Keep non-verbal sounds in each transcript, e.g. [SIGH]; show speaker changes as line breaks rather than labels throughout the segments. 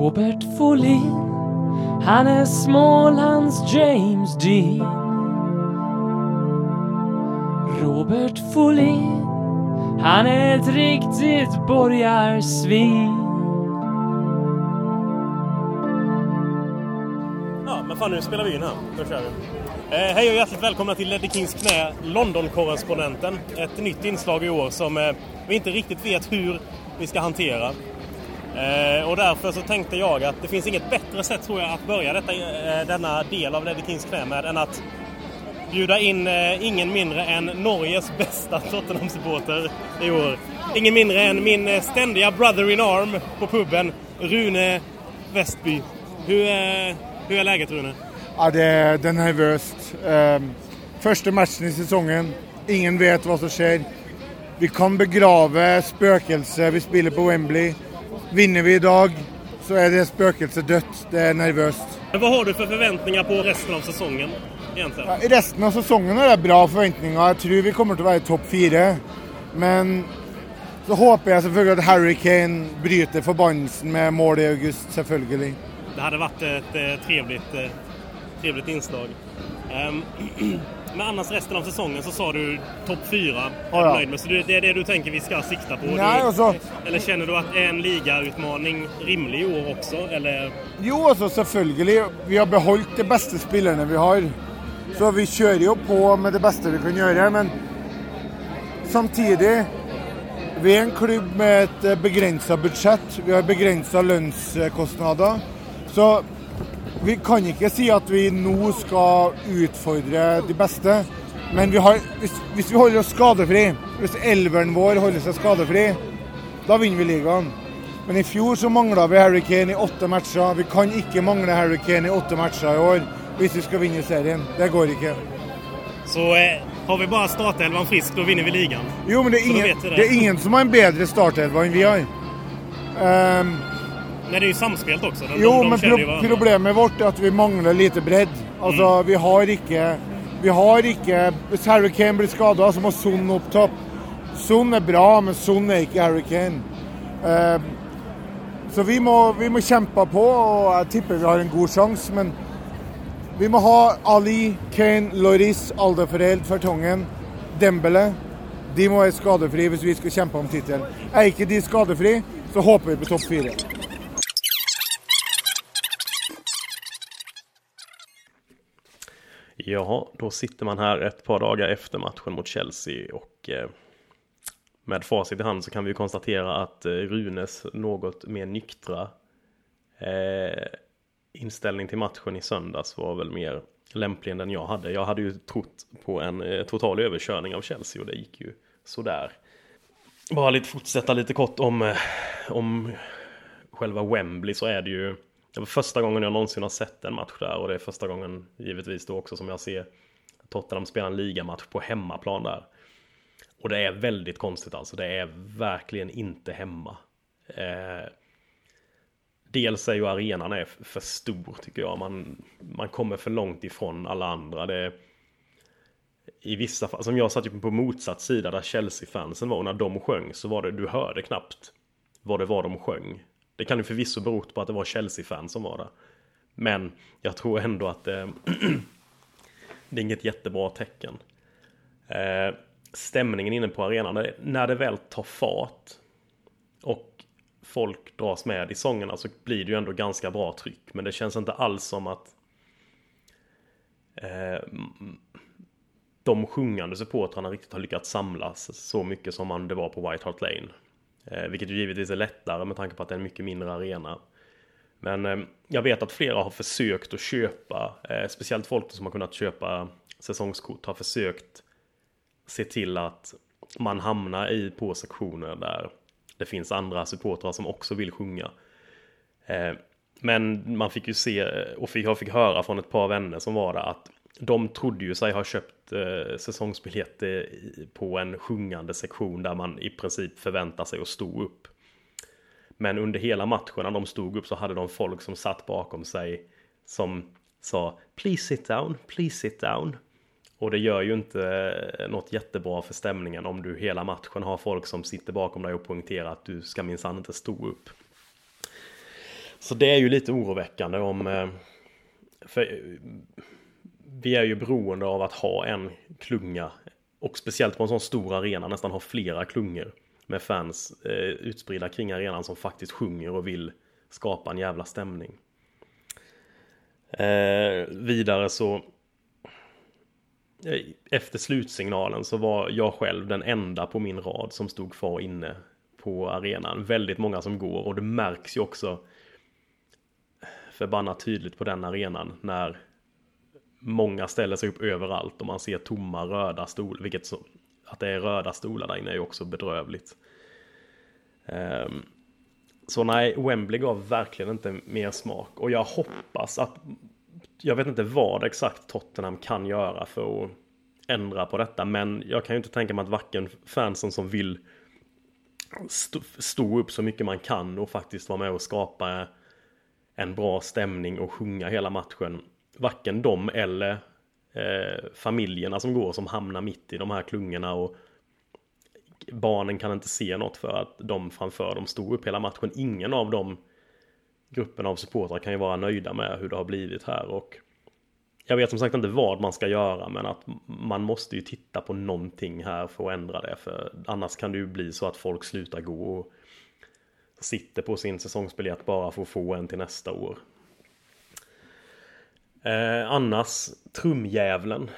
Robert Folin Han är Smålands James Dean Robert Folin Han är ett riktigt borgarsvin
Ja, men fan nu spelar vi in här. Då kör vi. Eh, hej och hjärtligt välkomna till Leddy Kings knä, London-korrespondenten. Ett nytt inslag i år som eh, vi inte riktigt vet hur vi ska hantera. Eh, och därför så tänkte jag att det finns inget bättre sätt tror jag att börja detta, eh, denna del av Ledder Kings knä med än att bjuda in eh, ingen mindre än Norges bästa Tottenham-supporter i år. Ingen mindre än min eh, ständiga brother in arm på puben, Rune Westby. Hur, eh, hur är läget Rune?
Ja, det, är- det är nervöst. Ehm, första matchen i säsongen. Ingen vet vad som sker. Vi kan begrava spökelse. Vi spelar på Wembley. Vinner vi idag så är det spökelse dött. Det är nervöst.
Men vad har du för förväntningar på resten av säsongen egentligen?
I resten av säsongen är det bra förväntningar. Jag tror vi kommer att vara i topp fyra. Men så hoppas jag selvfølgelig att Harry Kane bryter förbannelsen med mål i august, selvfølgelig.
Det hade varit ett eh, trevligt, eh, trevligt inslag. Ehm, [CLEARS THROAT] men annars resten av säsongen så sa du topp fyra. är du
ja.
nöjd med. Så det är det du tänker vi ska sikta på?
Nej,
du,
alltså-
Eller känner du att är en ligautmaning rimlig i år också? Eller?
Jo, altså selvfølgelig. Vi har beholdt de beste spillerne vi har. Så vi kjører jo på med det beste vi kan gjøre. Men samtidig Vi er en klubb med et begrensa budsjett. Vi har begrensa lønnskostnader. Så vi kan ikke si at vi nå skal utfordre de beste. Men vi har, hvis, hvis vi holder oss skadefri, hvis elveren vår holder seg skadefri, da vinner vi ligaen. Men i fjor så mangla vi Harry Kane i åtte matcher. Vi kan ikke mangle Harry Kane i åtte matcher i år hvis vi skal vinne serien. Det går ikke.
Så eh, har vi bara startelvan frisk då vinner vi ligan.
Jo, men det er
da
ingen,
det.
det er ingen som har en bedre startelva enn vi har. Ehm,
Nej, det är ju samspelt också. De,
jo,
de, de
men pro problemet vårt er at vi mangler lite bredd. Altså,
Mm.
vi har ikke Vi har ikke Hvis Harry Kane blir skada, så må Son opp topp. Son er bra, men Son er ikke Harry Kane. Ehm, så vi må, vi må kjempe på, og jeg tipper vi har en god sjanse, men vi må ha Ali, Kane, Loris, Aldefereld, Fertongen, Dembele. De må være skadefri hvis vi skal kjempe om tittelen. Er ikke de skadefri, så håper vi på topp fire.
Jaha, då sitter man här ett par dagar efter matchen mot Chelsea och eh, med facit i hand så kan vi ju konstatera att eh, Runes något mer nyktra eh, inställning till matchen i söndags var väl mer lämplig än den jag hade. Jag hade ju trott på en eh, total överkörning av Chelsea och det gick ju sådär. Bara lite fortsätta lite kort om, eh, om själva Wembley så är det ju det var första gången jag någonsin har sett en match där och det är första gången givetvis då också som jag ser Tottenham spela en ligamatch på hemmaplan där. Och det är väldigt konstigt alltså. Det är verkligen inte hemma. Eh, dels är ju arenan är för stor tycker jag. Man, man kommer för långt ifrån alla andra. Det I vissa fall, som jag satt ju på motsatt sida där Chelsea-fansen var och när de sjöng så var det, du hörde knappt vad det var de sjöng. Det kan ju förvisso berott på att det var Chelsea-fans som var där. Men jag tror ändå att eh, [CLEARS THROAT] det är inget jättebra tecken. Eh, stämningen inne på arenan, när det väl tar fart och folk dras med i sångerna så blir det ju ändå ganska bra tryck. Men det känns inte alls som att eh, de sjungande supportrarna riktigt har lyckats samlas så mycket som man det var på White Hart Lane. Eh, vilket ju givetvis är lättare med tanke på att det är en mycket mindre arena. Men eh, jag vet att flera har försökt att köpa, eh, speciellt folk som har kunnat köpa säsongskort, har försökt se till att man hamnar i på sektioner där det finns andra supportrar som också vill sjunga. Eh, men man fick ju se och jag fick höra från ett par vänner som var där att de trodde ju sig ha köpt eh, säsongsbiljetter eh, på en sjungande sektion där man i princip förväntar sig att stå upp. Men under hela matchen när de stod upp så hade de folk som satt bakom sig som sa Please sit down, please sit down. Och det gör ju inte eh, något jättebra för stämningen om du hela matchen har folk som sitter bakom dig och poängterar att du ska minsann inte stå upp. Så det är ju lite oroväckande om... Eh, för vi är ju beroende av att ha en klunga. Och speciellt på en sån stor arena, nästan ha flera klungor. Med fans eh, utspridda kring arenan som faktiskt sjunger och vill skapa en jävla stämning. Eh, vidare så eh, efter slutsignalen så var jag själv den enda på min rad som stod kvar inne på arenan. Väldigt många som går och det märks ju också förbannat tydligt på den arenan när många ställer sig upp överallt och man ser tomma röda stolar, vilket så, att det är röda stolar där inne är ju också bedrövligt. Um, så nej, Wembley gav verkligen inte mer smak och jag hoppas att jag vet inte vad exakt Tottenham kan göra för att ändra på detta, men jag kan ju inte tänka mig att varken fansen som vill stå, stå upp så mycket man kan och faktiskt vara med och skapa en bra stämning och sjunga hela matchen. Varken de eller eh, familjerna som går som hamnar mitt i de här klungorna och barnen kan inte se något för att de framför dem stod upp hela matchen. Ingen av de grupperna av supportrar kan ju vara nöjda med hur det har blivit här och jag vet som sagt inte vad man ska göra men att man måste ju titta på någonting här för att ändra det för annars kan det ju bli så att folk slutar gå och sitter på sin säsongsbiljett bara för att få en till nästa år. Eh, annars, trumjävlen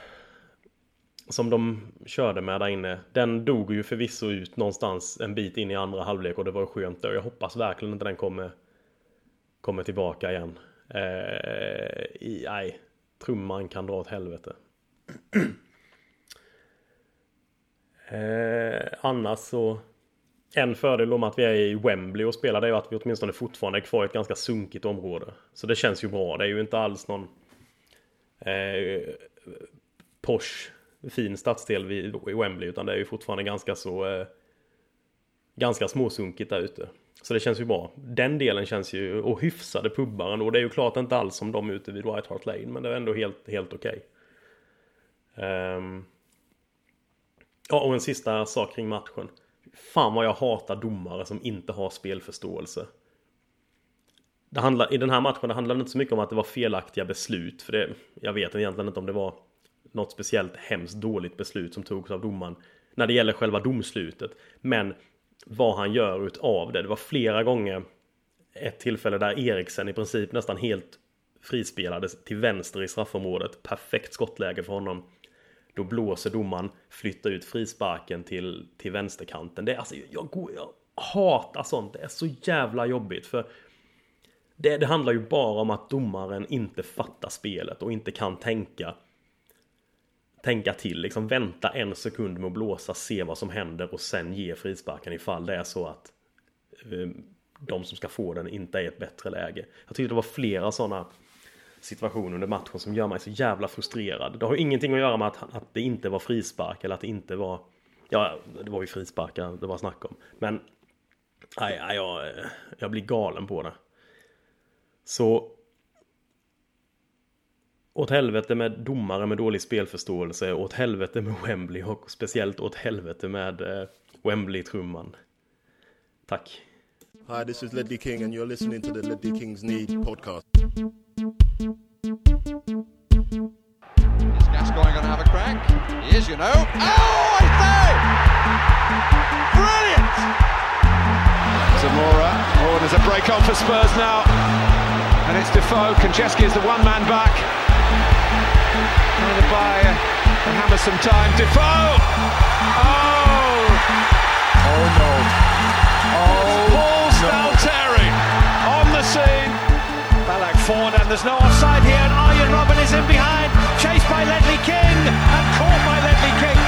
som de körde med där inne. Den dog ju förvisso ut någonstans en bit in i andra halvlek och det var skönt och jag hoppas verkligen inte den kommer kommer tillbaka igen. Eh, i, nej, trumman kan dra åt helvete. [CLEARS THROAT] eh, annars så en fördel om att vi är i Wembley och spelar det är ju att vi åtminstone fortfarande är kvar i ett ganska sunkigt område. Så det känns ju bra. Det är ju inte alls någon eh, posh fin stadsdel vid, i Wembley utan det är ju fortfarande ganska så eh, ganska småsunkigt där ute. Så det känns ju bra. Den delen känns ju, och hyfsade pubbar ändå. Det är ju klart inte alls som de ute vid White Hart Lane men det är ändå helt, helt okej. Okay. Um, ja, och en sista sak kring matchen. Fan vad jag hatar domare som inte har spelförståelse. Det handlar, I den här matchen det handlade inte så mycket om att det var felaktiga beslut. För det, jag vet egentligen inte om det var något speciellt hemskt dåligt beslut som togs av domaren. När det gäller själva domslutet. Men vad han gör utav det. Det var flera gånger ett tillfälle där Eriksen i princip nästan helt frispelades till vänster i straffområdet. Perfekt skottläge för honom. Då blåser domaren, flyttar ut frisparken till, till vänsterkanten. Det är alltså, jag, jag hatar sånt. Det är så jävla jobbigt. För det, det handlar ju bara om att domaren inte fattar spelet och inte kan tänka tänka till, liksom vänta en sekund med att blåsa, se vad som händer och sen ge frisparken ifall det är så att eh, de som ska få den inte är i ett bättre läge. Jag tyckte det var flera sådana situationer under matchen som gör mig så jävla frustrerad. Det har ju ingenting att göra med att, att det inte var frispark eller att det inte var Ja, det var ju frisparkar det var snack om. Men nej, nej jag, jag blir galen på det. Så åt helvete med domare med dålig spelförståelse, åt helvete med Wembley och speciellt åt helvete med eh, Wembley-trumman. Tack.
Hi, this is Ledley King and you're listening to the Ledley Kings Need podcast.
Is Gascoigne going to have a crack? He is, you know. Oh, I say! Brilliant! Zamora. Oh, there's a break on for Spurs now. And it's Defoe. Konchesky is the one man back. Trying to buy and hammer some time. Defoe! Oh!
Oh no.
Oh, oh Paul Stalteri on the scene. Ballack forward and there's no offside here and Arjen Robin is in behind. Chased by Ledley King and caught by Ledley King.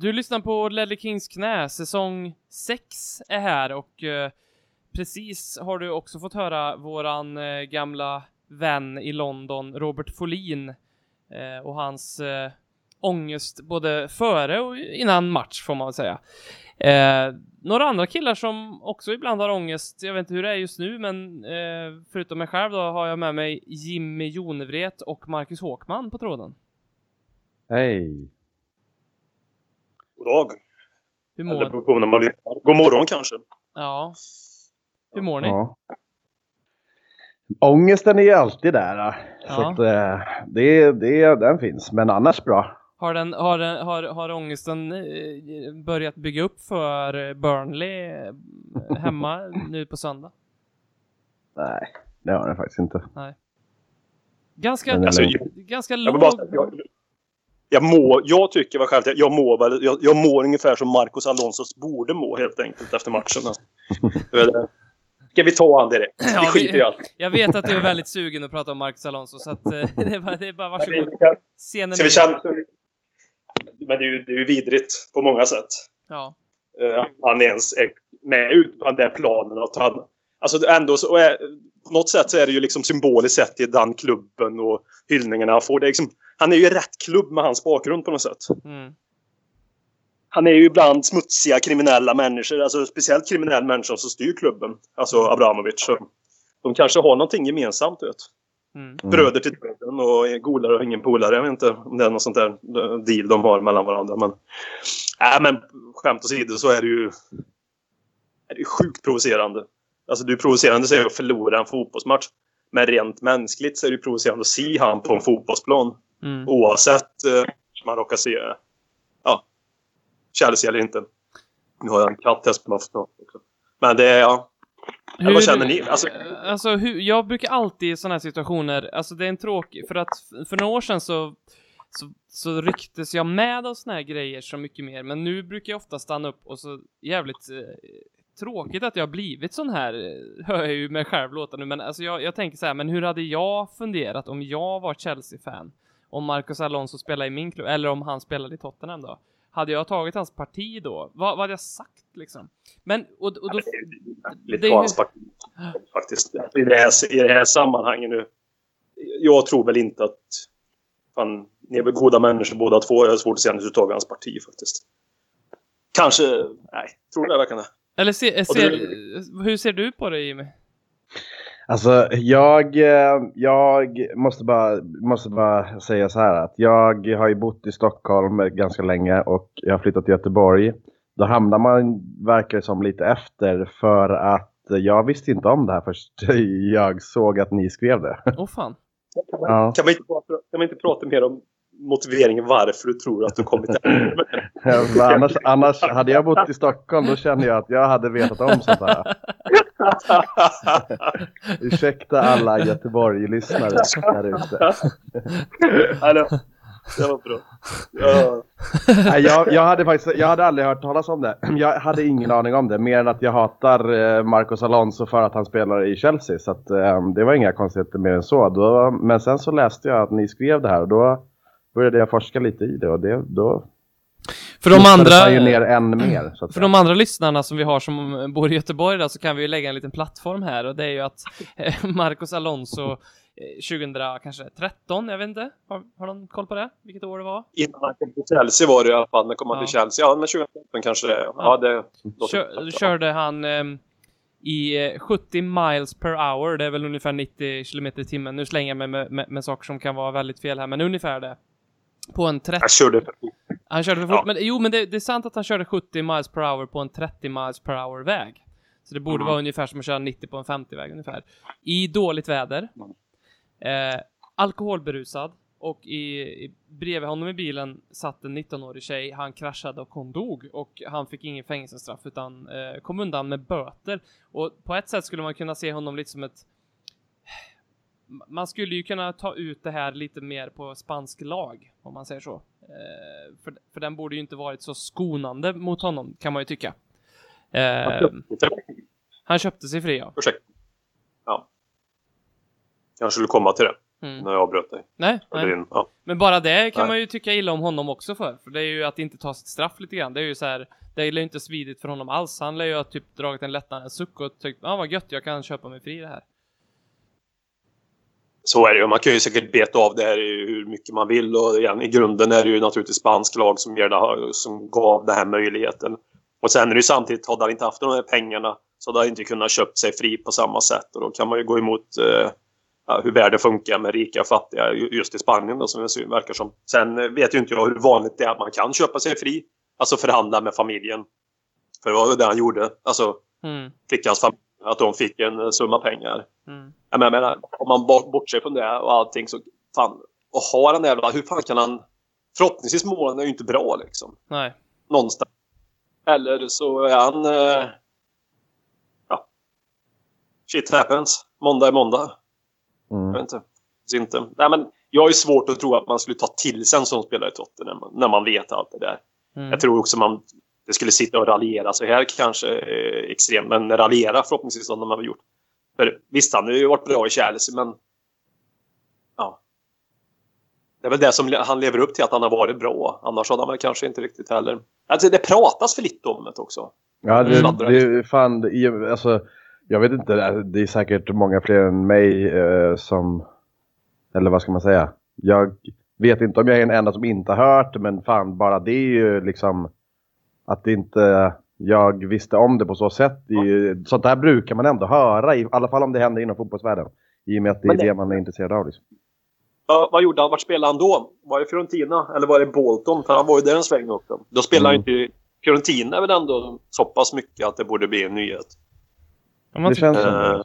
Du lyssnar på Ledley Kings knä, säsong 6 är här och eh, precis har du också fått höra våran eh, gamla vän i London, Robert Folin, eh, och hans eh, ångest både före och innan match får man väl säga. Eh, några andra killar som också ibland har ångest, jag vet inte hur det är just nu, men eh, förutom mig själv då har jag med mig Jimmy Jonevret och Marcus Håkman på tråden.
Hej.
God dag.
Hur
Eller
mår
beror på när man lyssnar. God morgon kanske.
Ja. Hur mår ni?
Ja. Ångesten är ju alltid där. Så
Ja.
att, eh, det, det, den finns, men annars bra.
Har, den, har, den, har, har ångesten eh, börjat bygga upp för Burnley hemma nu på söndag?
Nej, det har den faktiskt inte.
Ganska,
Men
Alltså,
eller-
jag,
ganska
jag,
låg...
vill bara, säga, jag, jag, mår, jag tycker väl själv att jag mår, väl, jag, jag mår ungefär som Marcos Alonsos borde må helt enkelt efter matchen. Alltså. [LAUGHS] Ska vi ta han direkt?
Ja,
vi skiter i allt.
Jag vet att du är väldigt sugen att prata om Marcus Alonso, så att eh, [LAUGHS] det, är bara, det är bara varsågod. Scenen
Ska vi
är-
känna... Men det är, ju, det är ju vidrigt på många sätt.
Ja.
Eh, han ens är med ut på den där planen. Att han, alltså ändå så är, på något sätt så är det ju liksom symboliskt sett till den klubben och hyllningarna han får. Det är liksom, han är ju rätt klubb med hans bakgrund på något sätt.
Mm.
Han är ju ibland smutsiga kriminella människor, alltså speciellt kriminella människor som styr klubben. Alltså Abramovic. Så de kanske har någonting gemensamt, vet.
Mm.
Mm.
Bröder till döden och golare och ingen polare. Jag vet inte om det är något sånt där deal de har mellan varandra. Men, äh, men skämt åsido så är det ju är det ju sjukt provocerande. Alltså det är provocerande att förlora en fotbollsmatch. Men rent mänskligt så är det ju provocerande att se han på en fotbollsplan.
Mm.
Oavsett eh, om man råkar se ja, Chelsea eller inte. Nu har jag en katt man får ta också. Men det är, ja.
Hur,
vad känner ni? Alltså-
alltså hur, jag brukar alltid i sådana här situationer, alltså det är en tråkig, för att för några år sedan så, så, så rycktes jag med av såna här grejer så mycket mer, men nu brukar jag ofta stanna upp och så jävligt eh, tråkigt att jag har blivit sån här, eh, hör jag ju mig själv låta nu, men alltså jag, jag tänker så här, men hur hade jag funderat om jag var Chelsea-fan? Om Marcus Alonso spelade i min klubb, eller om han spelade i Tottenham då? Hade jag tagit hans parti då? Vad, vad hade jag sagt liksom? Men, och, och då...
lite
det ju-
hans parti, faktiskt. I det, här, I det här sammanhanget nu. Jag tror väl inte att... Fan, ni är väl goda människor båda två. Jag har svårt att se att ni tar hans parti faktiskt. Kanske... Nej, tror du det verkligen?
Eller se,
det-
hur ser du på det Jimmy?
Alltså, jag, eh, jag måste, bara, måste bara säga så här att jag har ju bott i Stockholm ganska länge och jag har flyttat till Göteborg. Då hamnar man, verkar det som, lite efter för att jag visste inte om det här först [LAUGHS] jag såg att ni skrev det.
Åh fan.
Ja.
Kan vi, inte prata, kan vi inte prata mer om motiveringen varför du tror att du kommit där? [LAUGHS]
Ja, annars, annars, hade jag bott i Stockholm då kände jag att jag hade vetat om sånt här. [LAUGHS] [LAUGHS] Ursäkta alla Göteborg-lyssnare där ute. [LAUGHS]
Det, var bra. Ja.
Nej, jag, jag, hade faktiskt, jag hade aldrig hört talas om det. [CLEARS THROAT] Jag hade ingen aning om det. Mer än att jag hatar eh, Marcos Alonso för att han spelar i Chelsea. Så att, eh, det var inga konstigheter mer än så. Då, men sen så läste jag att ni skrev det här och då började jag forska lite i det. Och det, då
För de
ju
andra...
ner än mer. Så att
För
säga.
de andra lyssnarna som vi har som bor i Göteborg då, så kan vi ju lägga en liten plattform här och det är ju att [LAUGHS] eh, Marcos Alonso eh, 2013, jag vet inte, har, har de koll på det? Vilket år det var?
Innan han kom till Chelsea var det i alla fall. När kom han till
Ja.
Chelsea? Ja, men 2015 kanske det är. Ja, det
Kör,
ja.
körde han ehm, i eh, 70 miles per hour, det är väl ungefär 90 kilometer i timmen. Nu slänger jag mig med, med, med saker som kan vara väldigt fel här, men ungefär det. På en 30...
Jag körde
Han körde för fort,
Ja.
men jo, men det, det är sant att han körde 70 miles per hour på en 30 miles per hour väg. Så det borde
Mm.
vara ungefär som att köra 90 på en 50-väg ungefär. I dåligt väder. Eh, alkoholberusad. Och i, i, bredvid honom i bilen satt en 19-årig tjej. Han kraschade och hon dog. Och han fick ingen fängelsestraff utan eh, kom undan med böter. Och på ett sätt skulle man kunna se honom lite som ett man skulle ju kunna ta ut det här lite mer på spansk lag, om man säger så. Eh, för, för den borde ju inte varit så skonande mot honom, kan man ju tycka. Eh, han köpte sig fri, ja.
Ursäkta. Ja. Jag skulle komma till det
Mm.
när jag avbröt dig.
Nej, nej.
din, ja.
Men bara det kan
Nej.
man ju tycka illa om honom också för. För det är ju att inte ta sitt straff lite grann. Det är ju så här, det är ju inte svidigt för honom alls. Han lär ju ha typ dragit en lättnadens suck och tyckt, ja ah, vad gött, jag kan köpa mig fri det här.
Så är det ju. Man kan ju säkert beta av det här hur mycket man vill och igen, i grunden är det ju naturligtvis spansk lag som, ger det, som gav den här möjligheten. Och sen är det ju samtidigt, hade han inte haft de här pengarna så hade han inte kunnat köpt sig fri på samma sätt och då kan man ju gå emot eh, hur världen funkar med rika och fattiga just i Spanien då, som det verkar som. Sen vet ju inte jag hur vanligt det är att man kan köpa sig fri, alltså förhandla med familjen. För det var ju det han gjorde, alltså
Mm.
flickans familj, att de fick en eh, summa pengar.
Mm.
Jag menar, jag menar, om man bort- bortser från det och allting så fan, och har han jävla, hur fan kan han förhoppningsvis målen är ju inte bra liksom.
Nej.
Någonstans. Eller så är han eh, ja. Shit happens. Måndag är måndag. Jag
Mm.
vet inte. Inte. Nej, men jag har ju svårt att tro att man skulle ta till sig en sån spelare i Tottenham när man vet allt det där.
Mm.
Jag tror också man det skulle sitta och raljera så här kanske eh, extremt, men raljera förhoppningsvis som de har gjort. För visst, han har ju varit bra i Chelsea, men ja. Det är väl det som han lever upp till, att han har varit bra. Annars hade han väl kanske inte riktigt heller. Alltså, det pratas för lite om det också.
Ja, det,
Mm.
det fan, det- alltså, jag vet inte, det är- det är säkert många fler än mig eh, som, eller vad ska man säga? Jag vet inte om jag är den enda som inte har hört, men fan bara det är ju liksom att det inte jag visste om det på så sätt. Det är ju, sånt där brukar man ändå höra, i alla fall om det händer inom fotbollsvärlden. I och med att det är
Men det-
det man är intresserad av. Liksom.
Ja, vad gjorde han? Vart spelade han då? Var det Fiorentina? Eller var det Bolton? För han var ju där en sväng också. Då spelade
Mm.
han inte... Fiorentina är väl ändå så pass mycket att det borde bli en nyhet.
Det känns
tycker-
som det.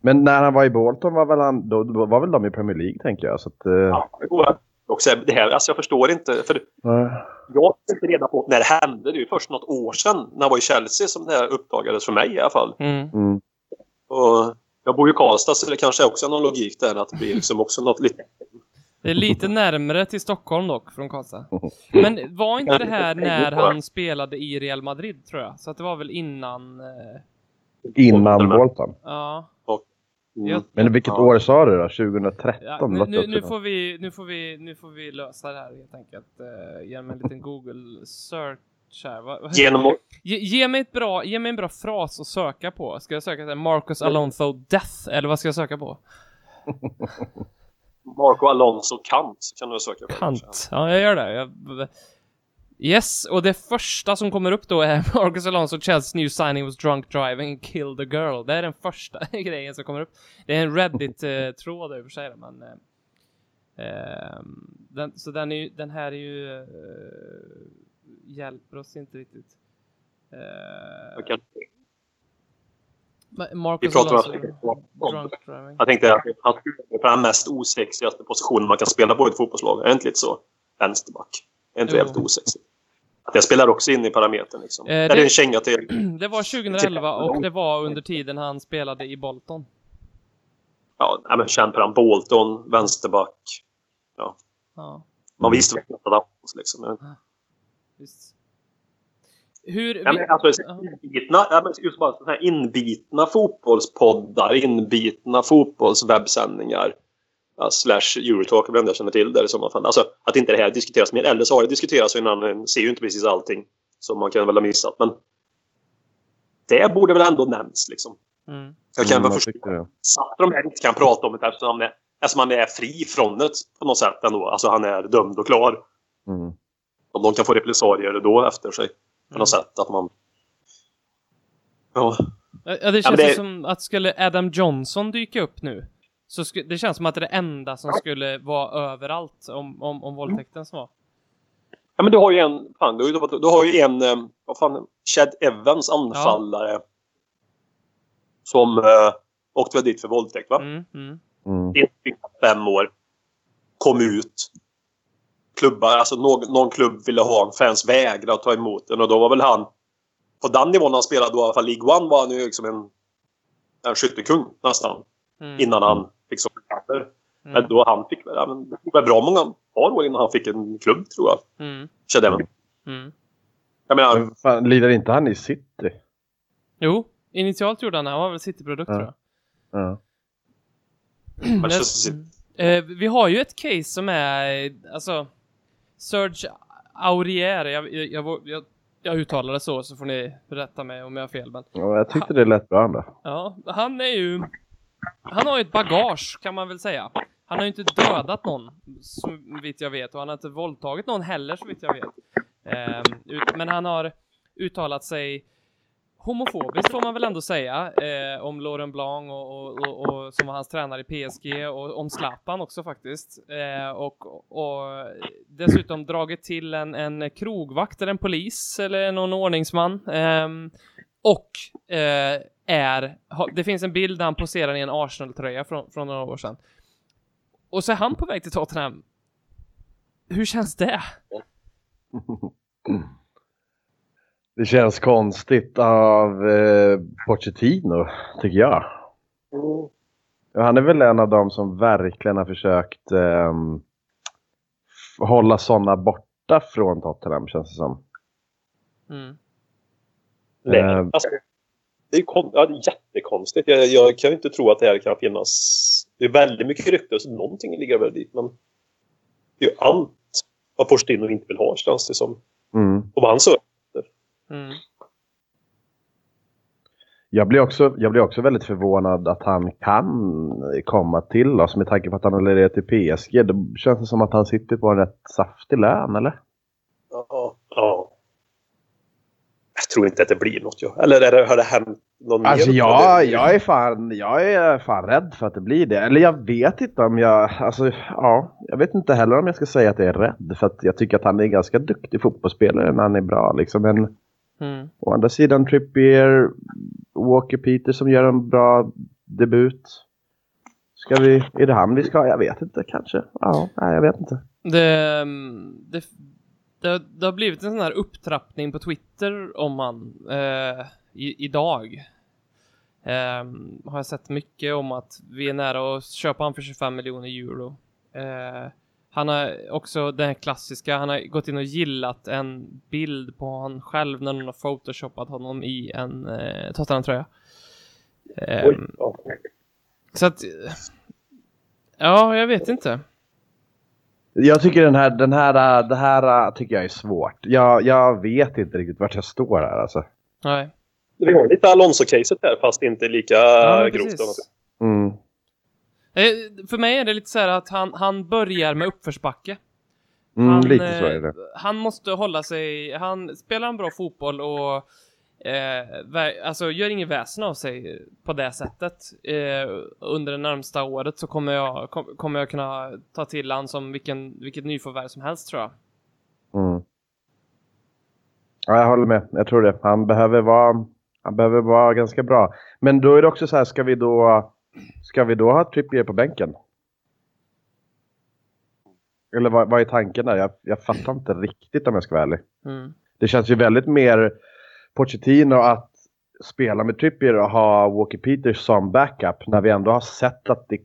Men när han var i Bolton var väl, han, då, då var väl de i Premier League tänker jag. Så att, eh,
Ja, det går. Och så, det här, alltså jag förstår inte. För
eh,
jag fick inte reda på när det hände. Det är ju först något år sedan, när jag var i Chelsea, som det här uppdagades för mig i alla fall.
Mm.
mm.
Och jag bor ju i Karlstad, så det kanske också är någon logik där. Att det blir liksom också något lite...
Det är lite närmare till Stockholm dock, från Karlstad. [LAUGHS] Men var inte det här när han spelade i Real Madrid, tror jag? Så att det var väl innan... Eh,
Innan Bolton.
ja.
Mm.
Men vilket
Ja.
år sa du då? 2013?
ja nu, nu, får vi, nu, får vi, nu får vi lösa det här helt enkelt. Uh, genom en liten Google search här. Vad-
Genom att...
Ge, ge, mig ett bra, ge mig en bra fras att söka på. Ska jag söka här, Marcus Alonso Death? Eller vad ska jag söka på? [LAUGHS]
Marco Alonso Kant kan du söka på.
Kant. Ja, jag gör det. Jag... Yes, och det första som kommer upp då är [LAUGHS] Marcus Alonso Chelsea's new signing was drunk driving killed a girl. Det är den första [LAUGHS] grejen som kommer upp. Det är en Reddit-tråd för sig, men... Eh, ehm, den, så den, är den här är ju... Eh, hjälper oss inte riktigt. Eh,
Okej.
Ma-
Vi
Marcus
pratar
Alonso drunk driving.
Jag tänkte att han spelar på den mest osexigaste positionen man kan spela på i ett fotbollslag. Är det inte lite så? Vänsterback. Är inte det helt osexigt? Att jag spelar också in i parametern liksom.
Eh,
är
det-
det en känga till... [CLEARS THROAT]
Det var 2011 och det var under tiden han spelade i Bolton.
Ja, men känd på den. Bolton, vänsterback.
Ja,
Man visste väl att det var liksom. Vet inte.
visst. Hur...
Ja, men alltså,
Ja.
inbitna, ja, men just bara inbitna fotbollspoddar, inbitna fotbollswebbsändningar. Ja, slash Eurotalk, det enda jag känner till där i sådana fall. Alltså att inte det här diskuteras mer. Eller så har det diskuterats innan, en ser ju inte precis allting. Som man kan väl ha missat. Men det borde väl ändå nämnas liksom.
Mm.
Jag kan
Mm,
väl förstå
det.
att de här inte kan prata om det eftersom han är, eftersom han är fri från det på något sätt ändå. Alltså han är dömd och klar.
Mm.
Om de kan få repressalier då efter sig. På
Mm.
något sätt. Att man... Ja.
Ja, det känns
det-
ju som att skulle Adam Johnson dyka upp nu, så sku, det känns som att det är det enda som skulle vara överallt om, om, om våldtäkten som var.
Ja men du har ju en, fan, du, du har ju en, eh, vad fan, Chad Evans anfallare. Som eh, åkte väl dit för våldtäkt va?
Mm. Mm.
Mm.
Fem år. Kom ut. Klubbar, alltså någon, någon klubb ville ha en fans vägrade att ta emot den och då var väl han på den nivån han spelade då i alla fall League One var han ju liksom en, en skyttekung nästan.
Mm.
Innan han papper.
Mm.
Men då han fick ja, men, det tog väl bra många par år innan han fick en klubb tror jag.
Mm.
Chad Evans.
Mm.
Jag menar,
Men Fan, lider inte han i City?
Jo, initialt gjorde han det. Han var väl Cityprodukt
Ja.
tror jag.
Ja.
Manchester City.
Eh, vi har ju ett case som är, alltså, Serge Aurier, jag, jag, jag, jag, jag uttalar det så, så får ni rätta mig om jag har fel, men
Ja, jag tyckte det lät bra ändå.
ja, han är ju, han har ju ett bagage kan man väl säga. Han har ju inte dödat någon, så vitt jag vet, och han har inte våldtagit någon heller, så vitt jag vet. Um, ut, men han har uttalat sig homofobiskt får man väl ändå säga eh, om Laurent Blanc och, och, och, och som var hans tränare i PSG och om Zlatan också faktiskt. Eh, och, och dessutom dragit till en, en krogvakt eller en polis eller någon ordningsman. Eh, och eh, är, ha, det finns en bild där han poserar i en Arsenal-tröja från, från några år sedan. Och så är han på väg till Tottenham. Hur känns det? [LAUGHS]
Det känns konstigt av eh, Pochettino, tycker jag.
Mm.
Han är väl en av dem som verkligen har försökt eh, hålla sådana borta från Tottenham, känns det som.
Mm.
Nej,
Eh.
alltså, det, är kon- ja, det är jättekonstigt. Jag, jag kan ju inte tro att det här kan finnas. Det är väldigt mycket rykte, så någonting ligger väl dit. Men det är ju allt vad Pochettino inte vill ha, känns det som.
Mm.
Och vad han söker.
Mm.
Jag blir, också, jag blir också väldigt förvånad att han kan komma till oss med tanke på att han har levererat till PSG. Det känns som att han sitter på en rätt saftig lön, eller?
Ja. Jag tror inte att det blir något. Ja. Eller är det, har det hänt någon
Alltså
mer?
jag, jag, är fan, jag är fan rädd för att det blir det. Eller jag vet inte om jag... Alltså, ja, jag vet inte heller om jag ska säga att jag är rädd. För att jag tycker att han är en ganska duktig fotbollsspelare när han är bra. Liksom. Men
Mm.
å andra sidan Trippier, Walker Peter som gör en bra debut. Ska vi... Är det han vi ska? Jag vet inte kanske. Ja, nej, jag vet inte.
Det, mm, det, det, det har blivit en sån här upptrappning på Twitter om han eh, i, idag. Eh, har jag sett mycket om att vi är nära att köpa han för 25 miljoner euro. Eh, han har också den här klassiska, han har gått in och gillat en bild på honom själv när någon har photoshopat honom i en eh, Tottenham-tröja. Eh, så att, ja, jag vet inte.
Jag tycker den här, den här, det här äh, tycker jag är svårt. Jag, jag vet inte riktigt vart jag står här alltså.
Nej.
Vi har lite Alonso-caset där, fast inte lika
Ja,
grovt.
precis.
Mm.
Eh, För mig är det lite så här att han, han börjar med uppförsbacke.
Mm,
han,
lite så
eh,
är det.
Han måste hålla sig, han spelar en bra fotboll och eh, alltså gör ingen väsen av sig på det sättet. Eh, under det närmsta året så kommer jag, kom, kommer jag kunna ta till han som vilken, vilket nyförvärv som helst tror jag.
Mm. Ja, jag håller med. Jag tror det. Han behöver vara, han behöver vara ganska bra. Men då är det också så här, ska vi då, ska vi då ha Trippier på bänken? Eller vad, vad är tanken där? Jag, jag fattar inte riktigt om jag ska vara ärlig.
Mm.
Det känns ju väldigt mer Pochettino att spela med Trippier och ha Walker Peters som backup när vi ändå har sett att det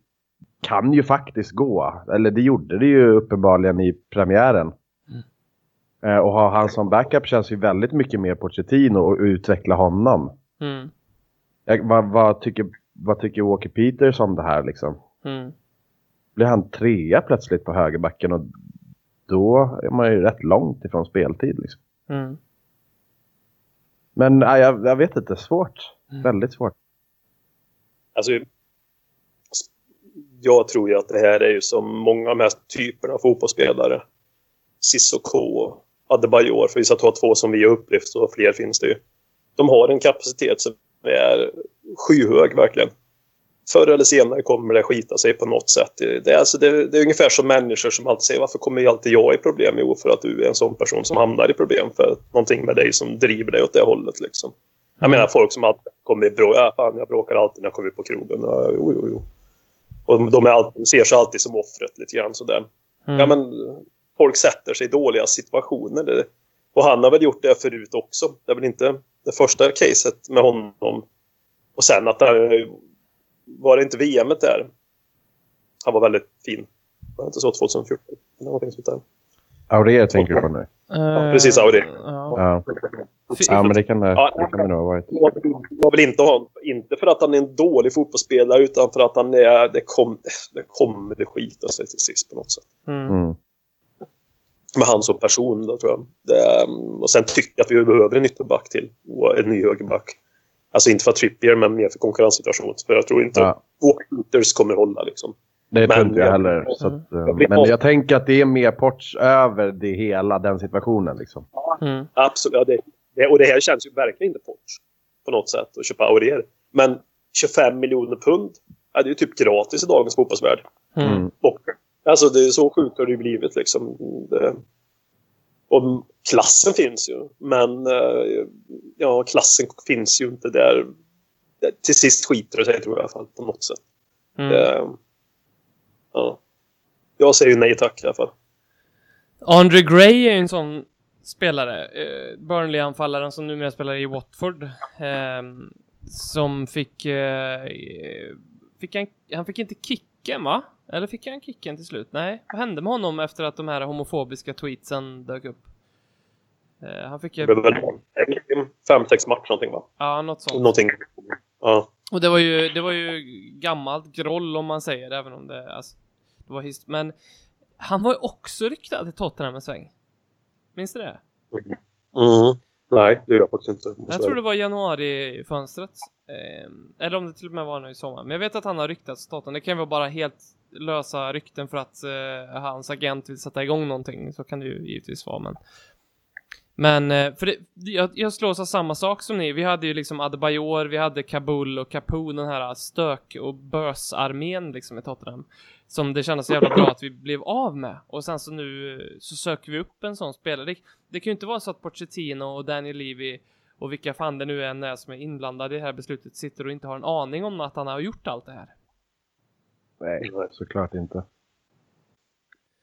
kan ju faktiskt gå. Eller det gjorde det ju uppenbarligen i premiären. Eh, och ha han som backup känns ju väldigt mycket mer Pochettino och utveckla honom.
Mm.
Jag, vad, vad, tycker, vad tycker Walker Peters om det här liksom?
Mm.
Blir han trea plötsligt på högerbacken och då är man ju rätt långt ifrån speltid liksom.
Mm.
Men nej, jag, jag vet inte, svårt. Väldigt svårt.
Alltså, jag tror ju att det här är ju som många av de här typerna av fotbollsspelare. Sissoko, Adebayor, för vi ska ta två som vi har upplevt, så fler finns det ju. De har en kapacitet som är skyhög verkligen. Förr eller senare kommer det skita sig på något sätt. Det, är, alltså, det, det är ungefär som människor som alltid säger varför kommer alltid jag i problem? Jo, för att du är en sån person som hamnar i problem för någonting med dig som driver dig åt det hållet. Liksom. Jag menar folk som alltid kommer i bråk. Ja, fan, jag bråkar alltid när jag kommer ut på krogen. Ja, jo, jo, jo. Och de alltid, ser sig alltid som offret lite grann sådär.
Mm.
Ja, men folk sätter sig i dåliga situationer. Och han har väl gjort det förut också. Det är väl inte det första caset med honom. Och sen att det var det inte VM där. Han var väldigt fin. Var det inte så 2014? Eller Någonting sånt där.
Aurier tänker du på nu?
Ja, precis, Aurier.
Eh, Ja.
Ja, men det kan det,
Ja.
det, kan det nog ha varit.
Jag vill inte ha inte för att han är en dålig fotbollsspelare utan för att han är, det, kom, det kommer det skita sig till sist på något sätt.
Mm.
Mm.
Med han som person då tror jag. Det, och sen tycker jag att vi behöver en ytterback till och en ny högerback. Alltså inte för Trippier men mer för konkurrenssituation. För jag tror inte
Ja.
shooters kommer hålla liksom.
Det tror
Men
inte jag
jag-
heller. Så att, eh,
Jag blir
men
av-
jag tänker att det är mer ports över det hela, den situationen. Liksom.
Mm.
Absolut. Ja, det, det, och det här känns ju verkligen inte bort på något sätt att köpa Aurier. Men 25 miljoner pund, ja, det är ju typ gratis i dagens fotbollsvärld.
Mm.
Mm.
Och, alltså det är så sjukt har det ju blivit liksom. Det, och klassen finns ju, men eh, ja, klassen finns ju inte där. Till sist skiter det sig tror jag i alla fall på något sätt.
Mm.
Eh, ja. Jag säger nej tack i alla fall.
Andre Gray är en sån spelare, eh, Burnley-anfallaren som numera spelar i Watford, ehm, som fick, eh, fick han, han fick inte kicken va? Eller fick han kicken till slut? Nej, vad hände med honom efter att de här homofobiska tweetsen dök upp? Eh, han fick
Det
ju,
blev väl fem, sex matcher någonting va?
ja något sånt.
Någonting. Ja.
Och det var ju, det var ju gammalt groll om man säger, även om det, alltså, det var hist- men han var ju också ryktad till Tottenham en sväng. Minns du det?
Mm. Nej, det gör jag faktiskt inte.
Jag tror det var januari-fönstret. Eh, eller om det till och med var nu i sommar. Men jag vet att han har ryktats till Tottenham. Det kan ju vara bara helt lösa rykten för att eh, hans agent vill sätta igång någonting. Så kan det ju givetvis vara, men... Men, eh, för det, jag, jag slås av samma sak som ni. Vi hade ju liksom Adebayor, vi hade Kabul och Kapu, den här eh, stök och bösarmén liksom i Tottenham. Som det kändes så jävla bra att vi blev av med. Och sen så nu eh, så söker vi upp en sån spelare. Det, det kan ju inte vara så att Pochettino och Daniel Levy och vilka fan det nu än är som är inblandade i det här beslutet sitter och inte har en aning om att han har gjort allt det här.
Nej, såklart inte.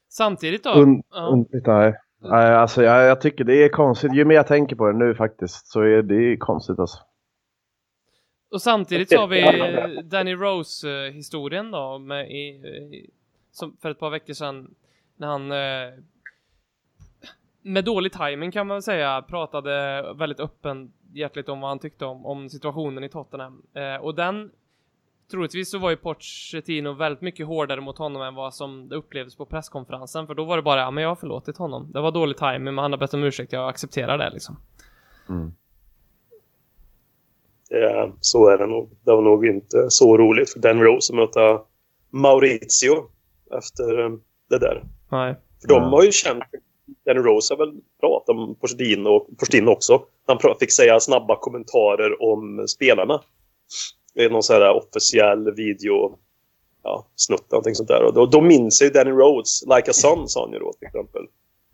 Samtidigt då.
Un,
ja.
un, nej. Nej, alltså, jag, jag tycker det är konstigt. Ju mer jag tänker på det nu faktiskt så är det konstigt alltså.
Och samtidigt så har vi Danny Rose-historien då, med i, i, som för ett par veckor sedan när han eh, med dålig timing kan man väl säga pratade väldigt öppen hjärtligt om vad han tyckte om, om situationen i Tottenham. Eh, och den troligtvis så var ju Pochettino väldigt mycket hårdare mot honom än vad som det upplevdes på presskonferensen, för då var det bara ja, men jag har förlåtit honom. Det var dålig timing, men han har bett om ursäkt, jag accepterar det liksom.
Mm.
Ja, så är det nog. Det var nog inte så roligt för Dan Rose att möta Maurizio efter eh, det där.
Nej.
För de har ju känt... Dan Rose har väl pratat om Pochettino och Pochettino också. Han fick säga snabba kommentarer om spelarna. Det är någon sån här officiell video ja, snutt, någonting sånt där. Och då, då minns jag ju Danny Rhodes, Like a Son sa han ju då till exempel.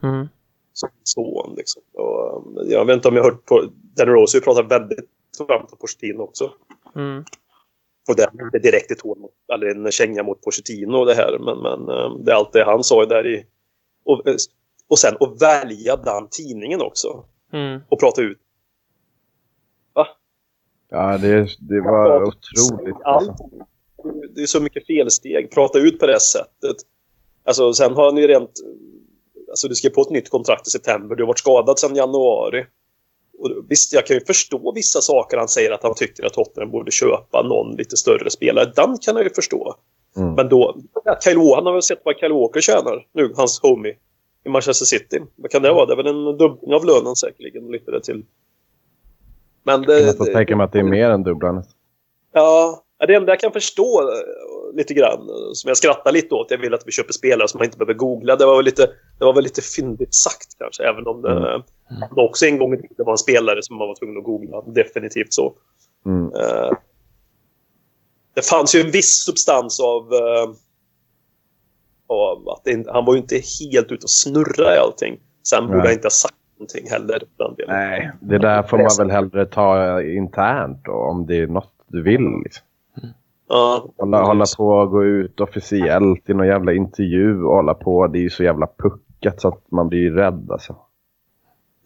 Mm.
Som son liksom. Och, um, jag vet inte om jag har hört på... Danny Rose har ju pratat väldigt varmt om Pochettino också.
Mm.
Och det är direkt ett mot, eller en känga mot Pochettino och det här, men, men eh, det är allt det han sa där i... Och, eh, och sen att välja den tidningen också
Mm.
och prata ut.
Ja, det, det var otroligt. Alltså.
Allt. Det är så mycket felsteg. Prata ut på det sättet. Alltså, sen har han ju rent... Alltså, du ska på ett nytt kontrakt i september. Du har varit skadad sedan januari. Och visst, jag kan ju förstå vissa saker han säger att han tycker att Tottenham borde köpa någon lite större spelare. Den kan jag ju förstå.
Mm.
Men då... Kyle, han har väl sett vad Kyle Walker tjänar nu, hans homie i Manchester City. Vad kan det vara? Det är väl en dubbling av lönen säkerligen. Lite till. Men det,
Jag får tänka mig att det är mer än dubbla nästan.
Ja, det enda jag kan förstå eh, lite grann, eh, som jag skrattar lite åt, jag vill att vi köper spelare som man inte behöver googla. Det var väl lite, det var väl lite fyndigt sagt kanske, även om det,
Mm.
det också en gång tiden var en spelare som man var tvungen att googla. Definitivt så.
Mm.
Eh, det fanns ju en viss substans av, av att det, han var ju inte helt ute och snurra i allting. Sen borde jag inte ha sagt någonting heller.
Nej, det där får man väl hellre ta internt då, om det är något du vill. Liksom.
Ja,
Hålla, hålla på och gå ut officiellt i någon jävla intervju och hålla på. Det är ju så jävla puckat så att man blir rädd alltså.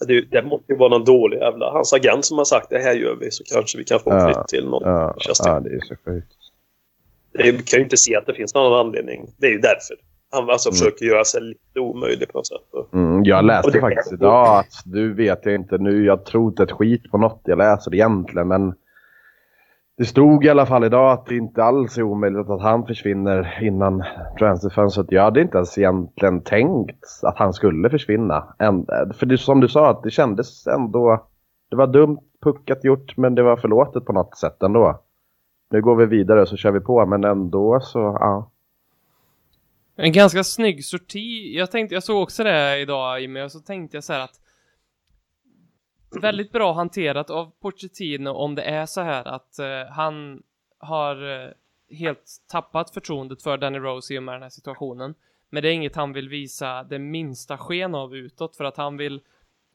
Det, det måste ju vara någon dålig jävla... Hans agent som har sagt det här gör vi så kanske vi kan få
Ja,
flytt till någon.
Ja, ja det är så sjukt.
Det vi kan ju inte se att det finns någon anledning. Det är ju därför. Han alltså
Mm.
försöker göra sig lite omöjlig på något sätt.
Mm, jag läste faktiskt idag att du vet jag inte nu. Jag tror inte ett skit på något jag läser egentligen. Men det stod i alla fall idag att det inte alls är omöjligt att han försvinner innan transferfönstret. Jag hade inte ens egentligen tänkt att han skulle försvinna. För det, som du sa, att det kändes ändå... Det var dumt puckat gjort men det var förlåtet på något sätt ändå. nu går vi vidare så kör vi på. Men ändå så, ja.
En ganska snygg sorti. Jag tänkte, jag såg också det idag Jimmy, och så tänkte jag så här att väldigt bra hanterat av Pochettino om det är så här att uh, han har uh, helt tappat förtroendet för Danny Rose i och med den här situationen. Men det är inget han vill visa det minsta sken av utåt för att han vill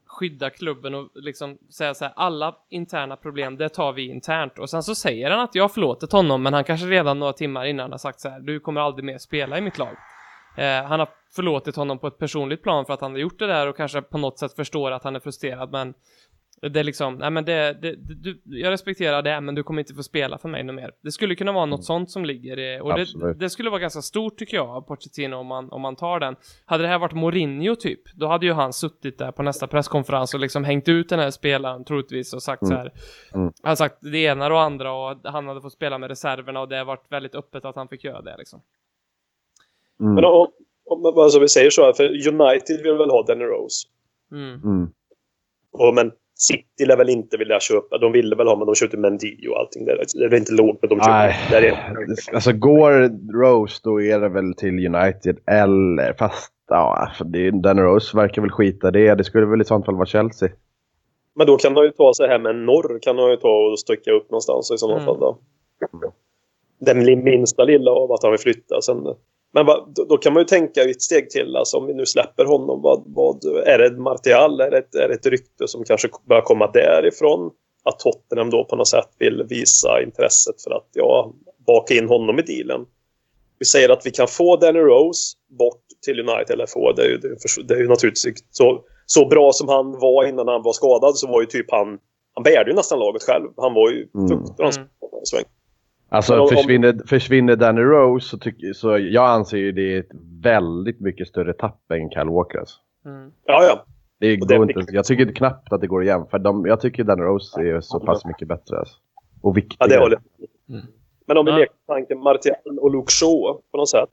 skydda klubben och liksom säga så här, alla interna problem, det tar vi internt. Och sen så säger han att jag har förlåtit honom, men han kanske redan några timmar innan har sagt så här, du kommer aldrig mer spela i mitt lag. Eh, han har förlåtit honom på ett personligt plan för att han har gjort det där och kanske på något sätt förstår att han är frustrerad, men det är liksom, nej men det, det, du, jag respekterar det, men du kommer inte få spela för mig något mer. Det skulle kunna vara något sånt som ligger i, och det, det skulle vara ganska stort tycker jag av Pochettino om man, om man tar den. Hade det här varit Mourinho typ, då hade ju han suttit där på nästa presskonferens och liksom hängt ut den här spelaren troligtvis och sagt så här.
Mm.
Han sagt det ena och andra och han hade fått spela med reserverna och det har varit väldigt öppet att han fick göra det liksom.
Mm.
Men om, om alltså, vi säger så här, för United vill väl ha Danny Rose.
Mm.
Mm.
Och, men City lär väl inte vilja köpa. De ville väl ha, men de köpte Mendy och allting. Det är, det är väl inte lågt, men de köpte.
Nej.
Det är,
Alltså går Rose då är det väl till United eller fast ja, för det, Danny Rose verkar väl skita det. Det skulle väl i sånt fall vara Chelsea.
men då kan han ju ta sig hem med en norr. Kan han ju ta och stöcka upp någonstans i sådana
Mm.
fall. Då. Den li- minsta lilla av att han vill flytta. Sen, men då, då kan man ju tänka ett steg till. Alltså, om vi nu släpper honom. Vad, vad, är det Martial? Är det, ett, är det ett rykte som kanske börjar komma därifrån? Att Tottenham då på något sätt vill visa intresset för att ja, baka in honom i dealen. Vi säger att vi kan få Danny Rose bort till United. Eller få, det är ju, det är, för- det är ju naturligtvis så, så bra som han var innan han var skadad så var ju typ han... Han bärde ju nästan laget själv. Han var ju
Mm.
fruktansvärt
Mm.
sväng.
Alltså
om-
försvinner, försvinner Danny Rose så, tycker, så jag anser ju det är ett väldigt mycket större tapp än Kyle Walker. Alltså.
Mm.
Ja, ja.
Det
det
går
är
inte, jag tycker knappt att det går att jämföra. De, jag tycker Danny Rose är så pass mycket bättre. Alltså. Och
Ja,
viktigare.
det håller jag
Mm.
Men om vi
Ja.
leker tanken Martial och Luke Shaw på något sätt.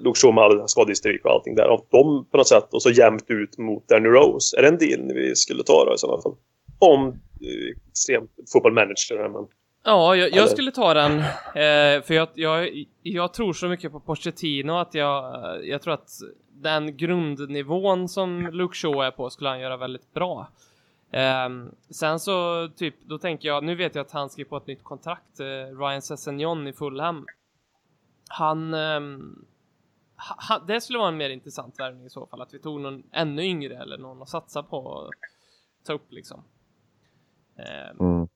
Luke Shaw med all skadehystrik och allting där. Av dem på något sätt och så jämnt ut mot Danny Rose. Är det en deal vi skulle ta då i sådana fall? Om eh, extremt fotbollmanager här, men
Ja, jag, jag skulle ta den. Eh, för jag, jag, jag tror så mycket på Pochettino att jag, jag tror att den grundnivån som Luke Shaw är på skulle han göra väldigt bra. Ehm, sen så typ, då tänker jag, nu vet jag att han skriver på ett nytt kontrakt, eh, Ryan Sessegnon i Fulham. Han, ehm, ha, det skulle vara en mer intressant värvning i så fall, att vi tog någon ännu yngre eller någon att satsa på att ta upp liksom. Ehm,
Mm.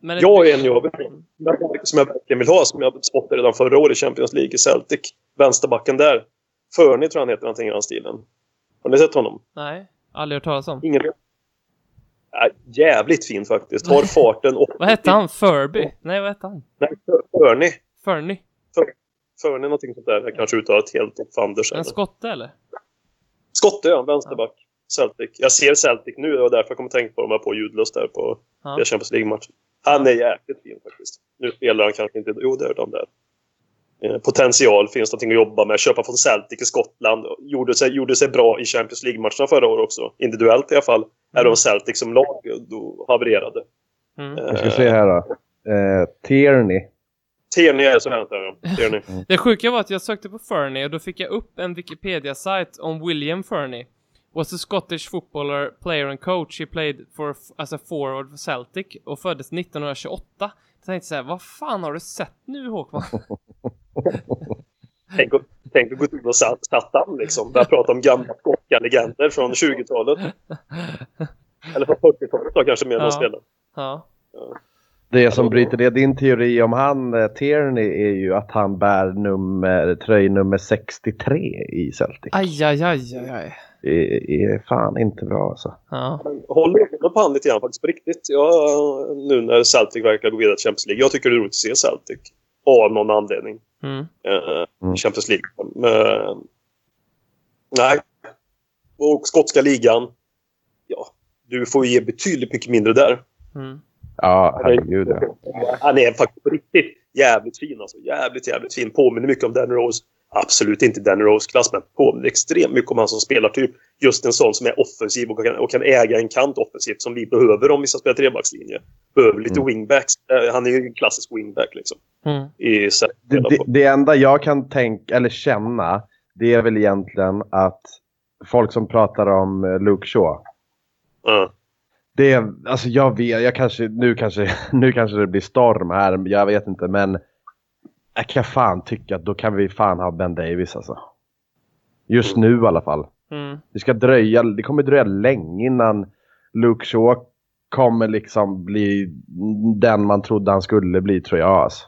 Men
jag är en jag som jag verkligen vill ha, som jag spottade redan förra året i Champions League i Celtic. Vänsterbacken där. Förny tror jag han heter, någonting i den stilen. Har ni sett honom?
Nej, aldrig hört talas om.
Ingen Nej, jävligt fin faktiskt. Har [LAUGHS] farten och...
Vad hette han? Furby? Nej, vad hette han?
Nej, Förny.
Ferny?
Förny någonting sånt där. Jag kanske uttalat helt och fanders.
En skotte eller?
Skotte, ja. Vänsterback. Celtic. Jag ser Celtic nu och därför kommer jag tänka på dem här på ljudlöst där på
Ja.
ja. Champions League-matchen. Han är jäkligt fin faktiskt. Nu spelar han kanske inte... Jo, det är de där. Eh, potential finns någonting att jobba med. Köpa från Celtic i Skottland. Gjorde sig, gjorde sig bra i Champions League-matcherna förra året också. Individuellt i alla fall. Är de Celtic som lag då havererade.
Mm.
Jag ska se här då. Eh, Tierney.
Tierney är så här. [LAUGHS] Tierney.
Det sjuka var att jag sökte på Fernie och då fick jag upp en Wikipedia-sajt om William Fernie. Was a Scottish footballer, player and coach. He played for, as a forward for Celtic och föddes 1928. Jag tänkte såhär, vad fan har du sett nu Håkman? [LAUGHS]
Tänk, att- tänk att gå ut och han liksom. Börja prata om gamla skotska legender från 20-talet. [LAUGHS] Eller från 40-talet då kanske mer än
Ja.
de spelar.
Ja.
Det som bryter ner din teori om han, eh, Tierney, är ju att han bär nummer, tröjnummer 63 i Celtic.
Aj, aj, aj, aj, aj.
Det är fan inte bra alltså.
Ja.
Håller ögonen på han lite grann faktiskt på riktigt. Ja, nu när Celtic verkar gå vidare till Champions League. Jag tycker det är roligt att se Celtic. Av någon anledning.
Mm.
Mm.
Champions League. Men, nej. Och skotska ligan. Ja, du får ju ge betydligt mycket mindre där.
Mm.
Ja, herregud ja.
Han är faktiskt på riktigt jävligt fin alltså. Jävligt, jävligt fin. Påminner mycket om Danny Rose. Absolut inte Danny Rose-klass, men påminner extremt mycket om han som spelar typ just en sån som är offensiv och kan, och kan äga en kant offensivt som vi behöver om vi ska spela trebackslinje. Behöver lite
Mm.
wingbacks. Eh, Han är ju en klassisk wingback liksom.
Mm.
I
Det, det, det enda jag kan tänka, eller känna, det är väl egentligen att folk som pratar om eh, Luke Shaw.
Ja.
Det är, alltså jag vet, jag kanske, nu kanske, [LAUGHS] nu kanske det blir storm här, jag vet inte, men jag kan fan tycka att då kan vi fan ha Ben Davis alltså. Just nu i alla fall.
Mm.
Det ska dröja, det kommer dröja länge innan Luke Shaw kommer liksom bli den man trodde han skulle bli tror jag alltså.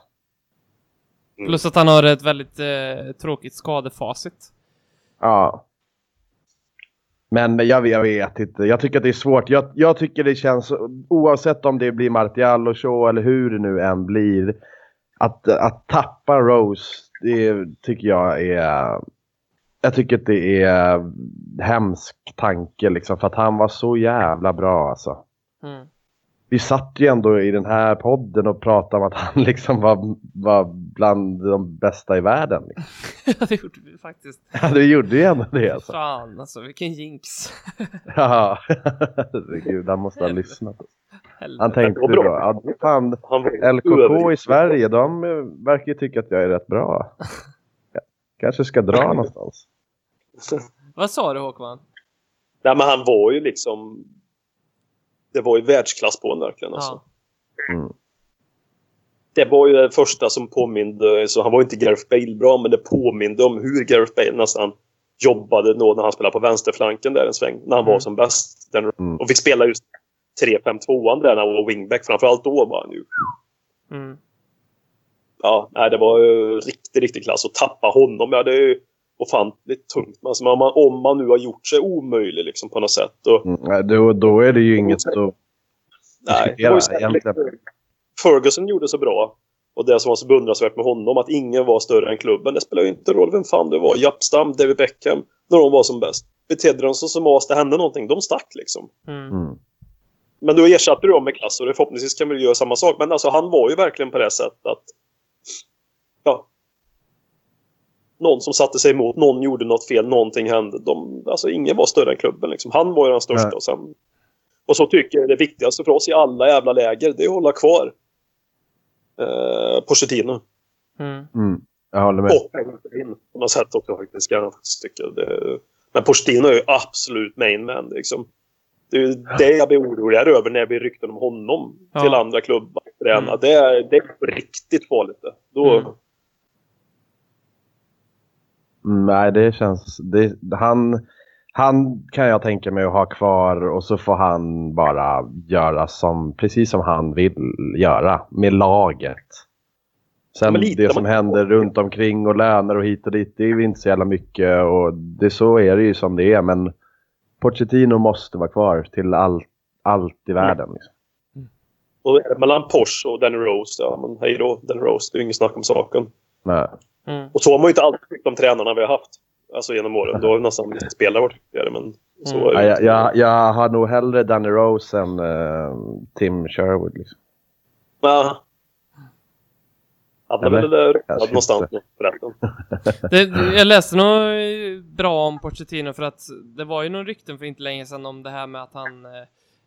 Plus att han har ett väldigt eh, tråkigt skadefacit.
Ja. Men jag, jag vet inte. Jag tycker att det är svårt. Jag, jag tycker det känns, oavsett om det blir Martial och Shaw eller hur det nu än blir, att, att tappa Rose, det tycker jag är... Jag tycker att det är hemsk tanke liksom, för att han var så jävla bra alltså.
Mm.
Vi satt ju ändå i den här podden och pratade om att han [LAUGHS] liksom var, var bland de bästa i världen. Liksom. [LAUGHS]
Ja, det gjorde vi faktiskt.
Ja, det gjorde ju ändå det alltså.
Fan alltså, vilken jinx. [LAUGHS]
Ja, herregud, han måste ha lyssnat.
Helvete.
Han tänkte då,
bra.
ja, fan, LKK i Sverige, de verkar ju tycka att jag är rätt bra. Jag [LAUGHS] kanske ska dra någonstans.
Vad sa du Håkman?
Nej, men han var ju liksom... Det var ju världsklass på honom verkligen. Alltså.
Ja.
Mm.
Det var ju det första som påminde, så han var ju inte Gareth Bale bra, men det påminde om hur Gareth Bale nästan jobbade då när han spelade på vänsterflanken där en sväng, när han var
Mm.
som bäst. Den,
Mm.
Och fick spela just 3-5-2an där när han var wingback, framförallt då var han ju...
Mm.
Ja, nej, det var ju riktigt, riktigt klass. Och tappa honom, ja det är ju ofantligt tungt. Alltså, om, man, om man nu har gjort sig omöjlig liksom på något sätt. Och,
Mm, nej, då, då är det ju inget att
nej, det var ju. Ferguson gjorde så bra. Och det som var så beundransvärt med honom, att ingen var större än klubben. Det spelar ju inte roll vem fan det var. Japp David Beckham, när de var som bäst. Betedde de sig som as, det hände någonting. De stack liksom.
Mm.
Mm.
Men då ersatte du dem med klass och det förhoppningsvis kan vi göra samma sak. Men alltså han var ju verkligen på det sättet att... Ja. Någon som satte sig emot, någon gjorde något fel, någonting hände. De, alltså ingen var större än klubben liksom. Han var ju den största.
Nej.
Och, sen, och så tycker jag det viktigaste för oss i alla jävla läger, det är att hålla kvar eh, Pochettino.
Mm.
Mm. Jag håller med.
Och Pellegrin på något sätt också faktiskt. Kan jag faktiskt tycka. Det, men Pochettino är ju absolut main man liksom. Det är ju det jag blir oroligare över när vi rykten om honom
Ja.
till andra klubbar. Träna.
Mm.
Det, är, det är riktigt farligt det. Då,
Mm.
Mm, nej, det känns... Det, han, han kan jag tänka mig att ha kvar och så får han bara göra som, precis som han vill göra med laget. Sen det som händer runt omkring och löner och hit och dit, det är ju inte så jävla mycket och det, så är det ju som det är. Men Pochettino måste vara kvar till all, allt i världen. Liksom.
och är det mellan Porsche och Danny Rose, ja men hej då Danny Rose. Det är ju inget snack om saken.
Nej.
Mm.
Och så har man ju inte alltid tyckt om tränarna vi har haft. Alltså genom åren. [LAUGHS] Då har vi nästan blivit spelare varit viktigare. Men så
Mm.
är det
Ja,
inte.
jag, jag, jag har nog hellre Danny Rose än eh, Tim Sherwood. Liksom.
Ja. Hade väl det där
Kanske
någonstans förresten. [LAUGHS]
Det, jag läste något eh, bra om Pochettino för att det var ju någon rykten för inte länge sedan om det här med att han eh,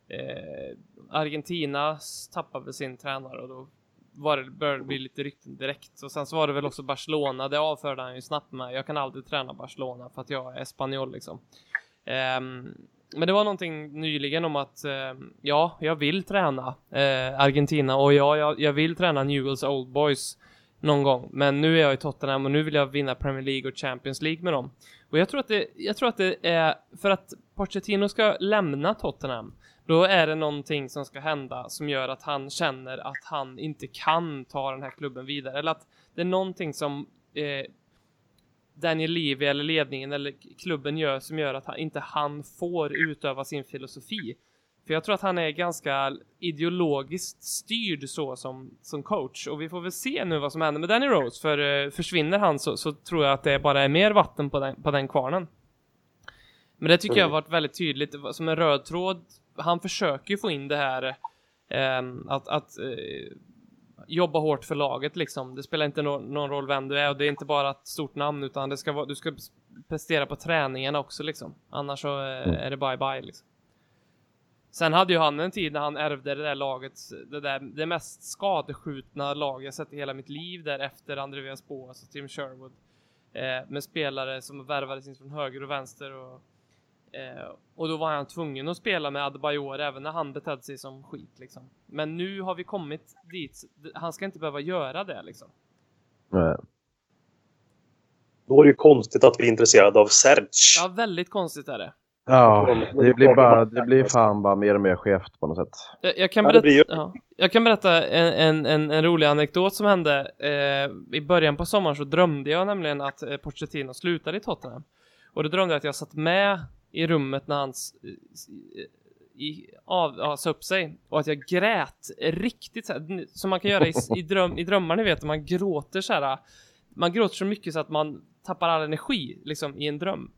eh, Argentina tappade sin tränare och då var det, började det bli lite rykten direkt. Och sen så var det väl också Barcelona, det avförde han ju snabbt med. Jag kan aldrig träna Barcelona för att jag är spanjor liksom. Um, men det var någonting nyligen om att uh, ja, jag vill träna uh, Argentina och ja, jag, jag vill träna Newells Old Boys någon gång. Men nu är jag i Tottenham och nu vill jag vinna Premier League och Champions League med dem. Och jag tror att det, jag tror att det är för att Pochettino ska lämna Tottenham. Då är det någonting som ska hända som gör att han känner att han inte kan ta den här klubben vidare. Eller att det är någonting som eh, Daniel Levy eller ledningen eller klubben gör som gör att han, inte han får utöva sin filosofi. För jag tror att han är ganska ideologiskt styrd så som, som coach. Och vi får väl se nu vad som händer med Danny Rose. För eh, försvinner han så, så tror jag att det bara är mer vatten på den, på den kvarnen. Men det tycker jag har varit väldigt tydligt, som en röd tråd. Han försöker ju få in det här ehm, att, att eh, jobba hårt för laget liksom. Det spelar inte no någon roll vem du är och det är inte bara ett stort namn utan det ska vara, du ska prestera på träningarna också liksom. Annars så eh, är det bye bye liksom. Sen hade ju han en tid när han ärvde det där laget, det där, det mest skadeskjutna lag jag sett i hela mitt liv där efter Andreas Boas och Tim Sherwood. Eh, med spelare som värvades in från höger och vänster och Eh, och då var han tvungen att spela med Adebayor även när han betedde sig som skit liksom. Men nu har vi kommit dit. Han ska inte behöva göra det liksom.
Nej.
Då är det ju konstigt att vi är intresserade av Serge.
Ja, väldigt konstigt är det.
Ja, det blir, bara, det blir fan bara mer och mer skevt på något sätt.
Jag, jag kan, berätta, ja, jag kan berätta en, en, en, en rolig anekdot som hände. Eh, I början på sommaren så drömde jag nämligen att eh, Pochettino slutade i Tottenham. Och då drömde jag att jag satt med i rummet när han i, av, ja, sa upp sig och att jag grät riktigt så här, som man kan göra i, i, dröm, i drömmar ni vet, man gråter så här. Man gråter så mycket så att man tappar all energi liksom i en dröm.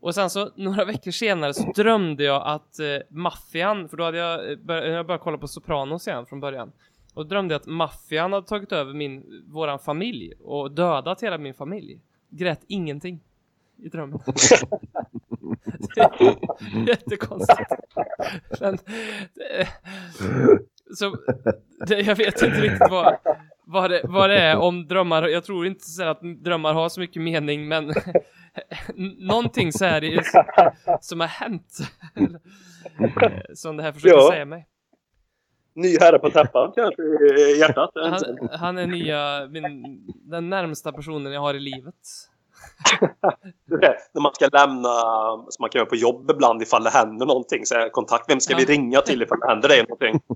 Och sen så några veckor senare så drömde jag att eh, maffian, för då hade jag, eh, bör, jag börjat kolla på Sopranos igen från början. Och då drömde jag att maffian hade tagit över min, våran familj och dödat hela min familj. Grät ingenting i drömmen. [LAUGHS] Är [LAUGHS] Jättekonstigt. Men, det, så, det, jag vet inte riktigt vad, vad, det, vad det är om drömmar. Jag tror inte så att drömmar har så mycket mening, men [LAUGHS] någonting så här i, som har hänt. som det här försöker
Ja.
säga mig.
Ny herre på täppan kanske i hjärtat.
Han, han är nya, min, den närmsta personen jag har i livet. [LAUGHS]
När man ska lämna, som man kan göra på jobb ibland ifall det händer någonting. Så kontakt, vem ska vi ringa till ifall det händer dig någonting? [LAUGHS]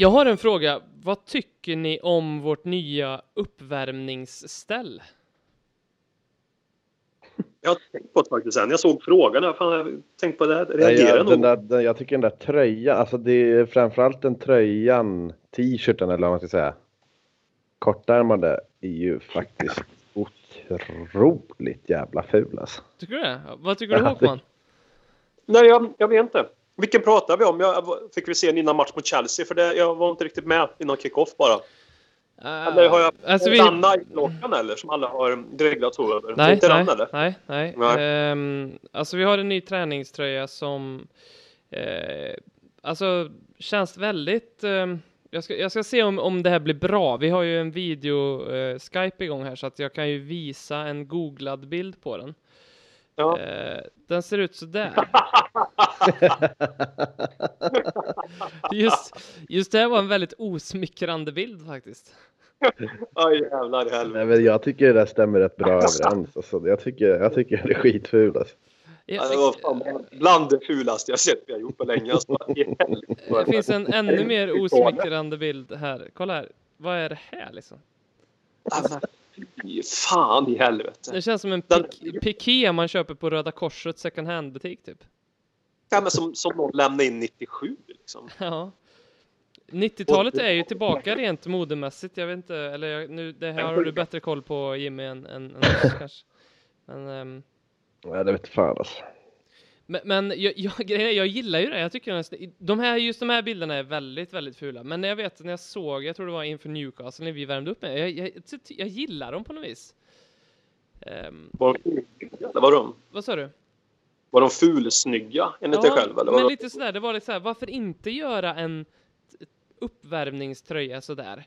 Jag har en fråga. Vad tycker ni om vårt nya uppvärmningsställ?
Jag har tänkt på det faktiskt sen. Jag såg frågan. Jag fan, jag har tänkt på det. här.
Nej,
Reagerar
jag,
nog.
den där, den, jag tycker den där tröjan, alltså det är framförallt den tröjan, t-shirten eller vad man ska säga. Kortärmade är ju faktiskt otroligt jävla ful alltså.
Tycker du det? Vad tycker du
Ja,
Håkman?
Nej, jag, jag vet inte. Vilken pratar vi om? Jag, fick vi se en innan match mot Chelsea? För det, jag var inte riktigt med innan kick-off bara. Eller har jag
alltså vi...
den Nike-loggan eller? Som alla har dreglat så över.
Nej,
inte
nej,
den eller?
nej, nej.
Nej.
Ehm, alltså vi har en ny träningströja som eh, alltså känns väldigt ehm, jag ska, jag ska se om, om det här blir bra. Vi har ju en video eh, Skype igång här så att jag kan ju visa en googlad bild på den.
Ja.
Eh, den ser ut så där. [LAUGHS] just, just det här var en väldigt osmickrande bild faktiskt.
Aj jävlar i helvete.
Nej, men jag tycker det där stämmer rätt bra överens. Alltså, jag, tycker, jag tycker det är skitful alltså.
Ja, det var fan bland det fulaste jag sett vi har gjort på länge. Alltså.
Det finns en ännu mer [LAUGHS] osmickrande bild här. Kolla här. Vad är det här liksom?
Fan i helvete.
Det känns som en pik piké man köper på Röda Korset second hand butik typ.
Ja, men som, som någon lämnade in 97 liksom. [LAUGHS]
Ja. 90-talet är ju tillbaka rent modemässigt. Jag vet inte, eller jag, nu, det här har du bättre koll på Jimmy än, än, än oss kanske. Men, ehm,
Ja, det vet fan alltså.
Men, men jag, jag, [LAUGHS] jag gillar ju det. Jag tycker nästan, de här, just de här bilderna är väldigt, väldigt fula. Men jag vet, när jag såg, jag tror det var inför Newcastle när vi värmde upp med, jag, jag, jag, gillar dem på något vis. Ehm,
Var de eller var de?
vad sa du?
Var de fulsnygga enligt dig själv? Eller
men lite sådär, det var lite såhär, varför inte göra en uppvärmningströja sådär?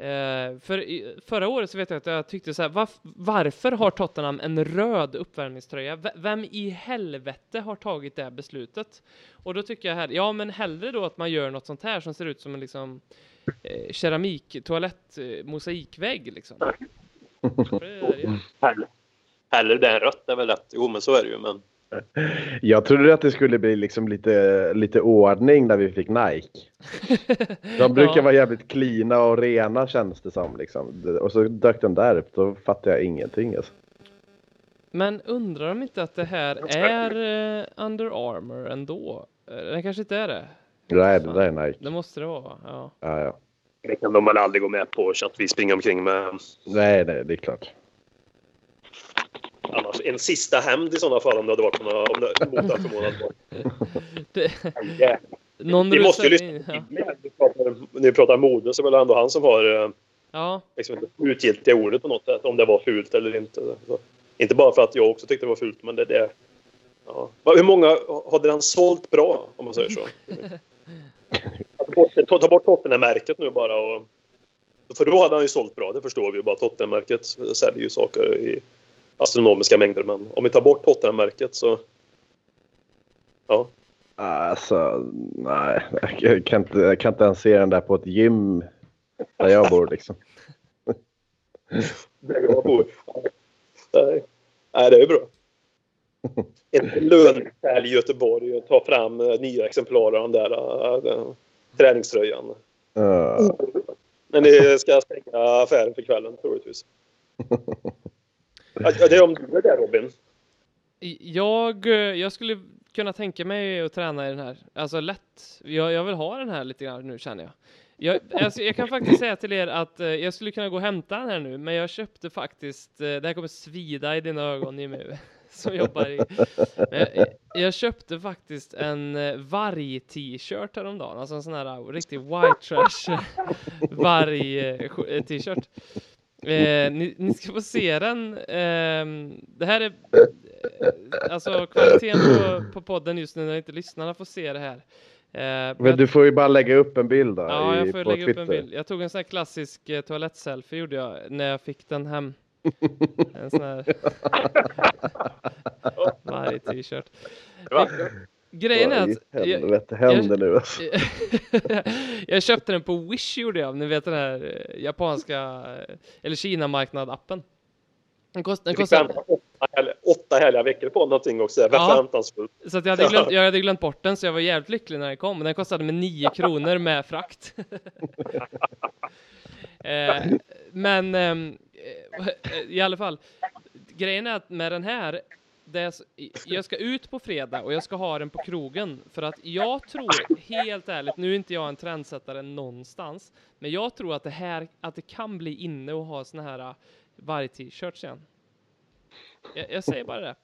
Eh, för förra året så vet jag att jag tyckte så här, varf, varför har Tottenham en röd uppvärmningströja? V- vem i helvete har tagit det beslutet? Och då tycker jag här, ja men hellre då att man gör något sånt här som ser ut som en liksom eh, keramik, toalett, eh, mosaikvägg liksom. [LAUGHS]
Hellre det än rött är väl rätt. Jo, men så är det ju. Men...
Jag trodde att det skulle bli liksom lite, lite ordning när vi fick Nike. De [LAUGHS] brukar
Ja.
vara jävligt cleana och rena känns det som. Liksom. Och så dök den där upp, då fattade jag ingenting. Alltså.
Men undrar om inte att det här är eh, Under Armour ändå? Eh, Den kanske inte är det.
Nej, det där är Nike.
Det måste det vara, ja.
Ja, ja.
Det kan de väl aldrig gå med på så att vi springer omkring med
Nej, nej, det är klart.
Annars. En sista hämnd i sådana fall om det hade varit några, om det mot.
Det,
Ja.
någon
Vi måste ju lyssna
in- ja.
När vi pratar- När vi pratar mode så är det väl ändå han som har eh,
ja,
liksom, utgiltiga ordet på något sätt. Om det var fult eller inte. Så, inte bara för att jag också tyckte det var fult, men det är det. Ja. Hur många hade han sålt bra, om man säger så? [LAUGHS] ta bort, ta, ta bort Tottenham-märket nu bara. Och, för då hade han ju sålt bra, det förstår vi ju. Bara Tottenham-märket säljer ju saker i astronomiska mängder. Men om vi tar bort Tottenham-märket så... Ja.
Alltså, nej. Jag kan inte, jag kan inte ens se den där på ett gym där jag bor liksom. [LAUGHS]
Där jag bor. Nej. Nej, det är bra. [LAUGHS] Ett lönsälj i Göteborg och ta fram eh, nya exemplar av den där äh, träningströjan.
Uh,
Men ni ska stänga affären för kvällen troligtvis. [LAUGHS] Ja, det är om du är där Robin.
jag, jag skulle kunna tänka mig att träna i den här. Alltså lätt. Jag, jag vill ha den här lite grann nu känner jag. Jag, alltså, jag kan faktiskt säga till er att eh, jag skulle kunna gå och hämta den här nu, men jag köpte faktiskt, eh, det här kommer svida i dina ögon Jimmy, [LAUGHS] som jobbar i. Jag, jag köpte faktiskt en eh, varg-t-shirt häromdagen, alltså en sån här riktig white trash eh, varg-t-shirt. Eh, eh, Eh, ni, ni ska få se den. ehm, det här är eh, alltså kvaliteten på, på podden just nu när inte lyssnarna får se det här. Eh,
men du får ju bara lägga upp en bild då
Ja, jag
i,
får
på
lägga
Twitter.
upp en bild. Jag tog en sån här klassisk eh, toalettselfie gjorde jag när jag fick den hem. [LAUGHS] En sån här [LAUGHS] varje t-shirt. Grejen är
Vad i
att jag,
helvete händer nu alltså. [LAUGHS]
jag köpte den på Wish gjorde jag, ni vet den här eh, japanska eh, eller Kina-marknad-appen. Den, kost, den kostar,
åtta, härliga- veckor på någonting också. Väldigt
Ja. så att jag, hade glömt, [LAUGHS] jag hade glömt bort den så jag var jävligt lycklig när den kom. Men den kostade mig 9 [LAUGHS] kronor med frakt. eh, men ehm, eh, i alla fall, grejen är att med den här, det jag ska ut på fredag och jag ska ha den på krogen för att jag tror, helt ärligt, nu är inte jag en trendsättare någonstans, men jag tror att det här, att det kan bli inne och ha såna här uh, varg-t-shirts igen. Jag, jag säger bara det.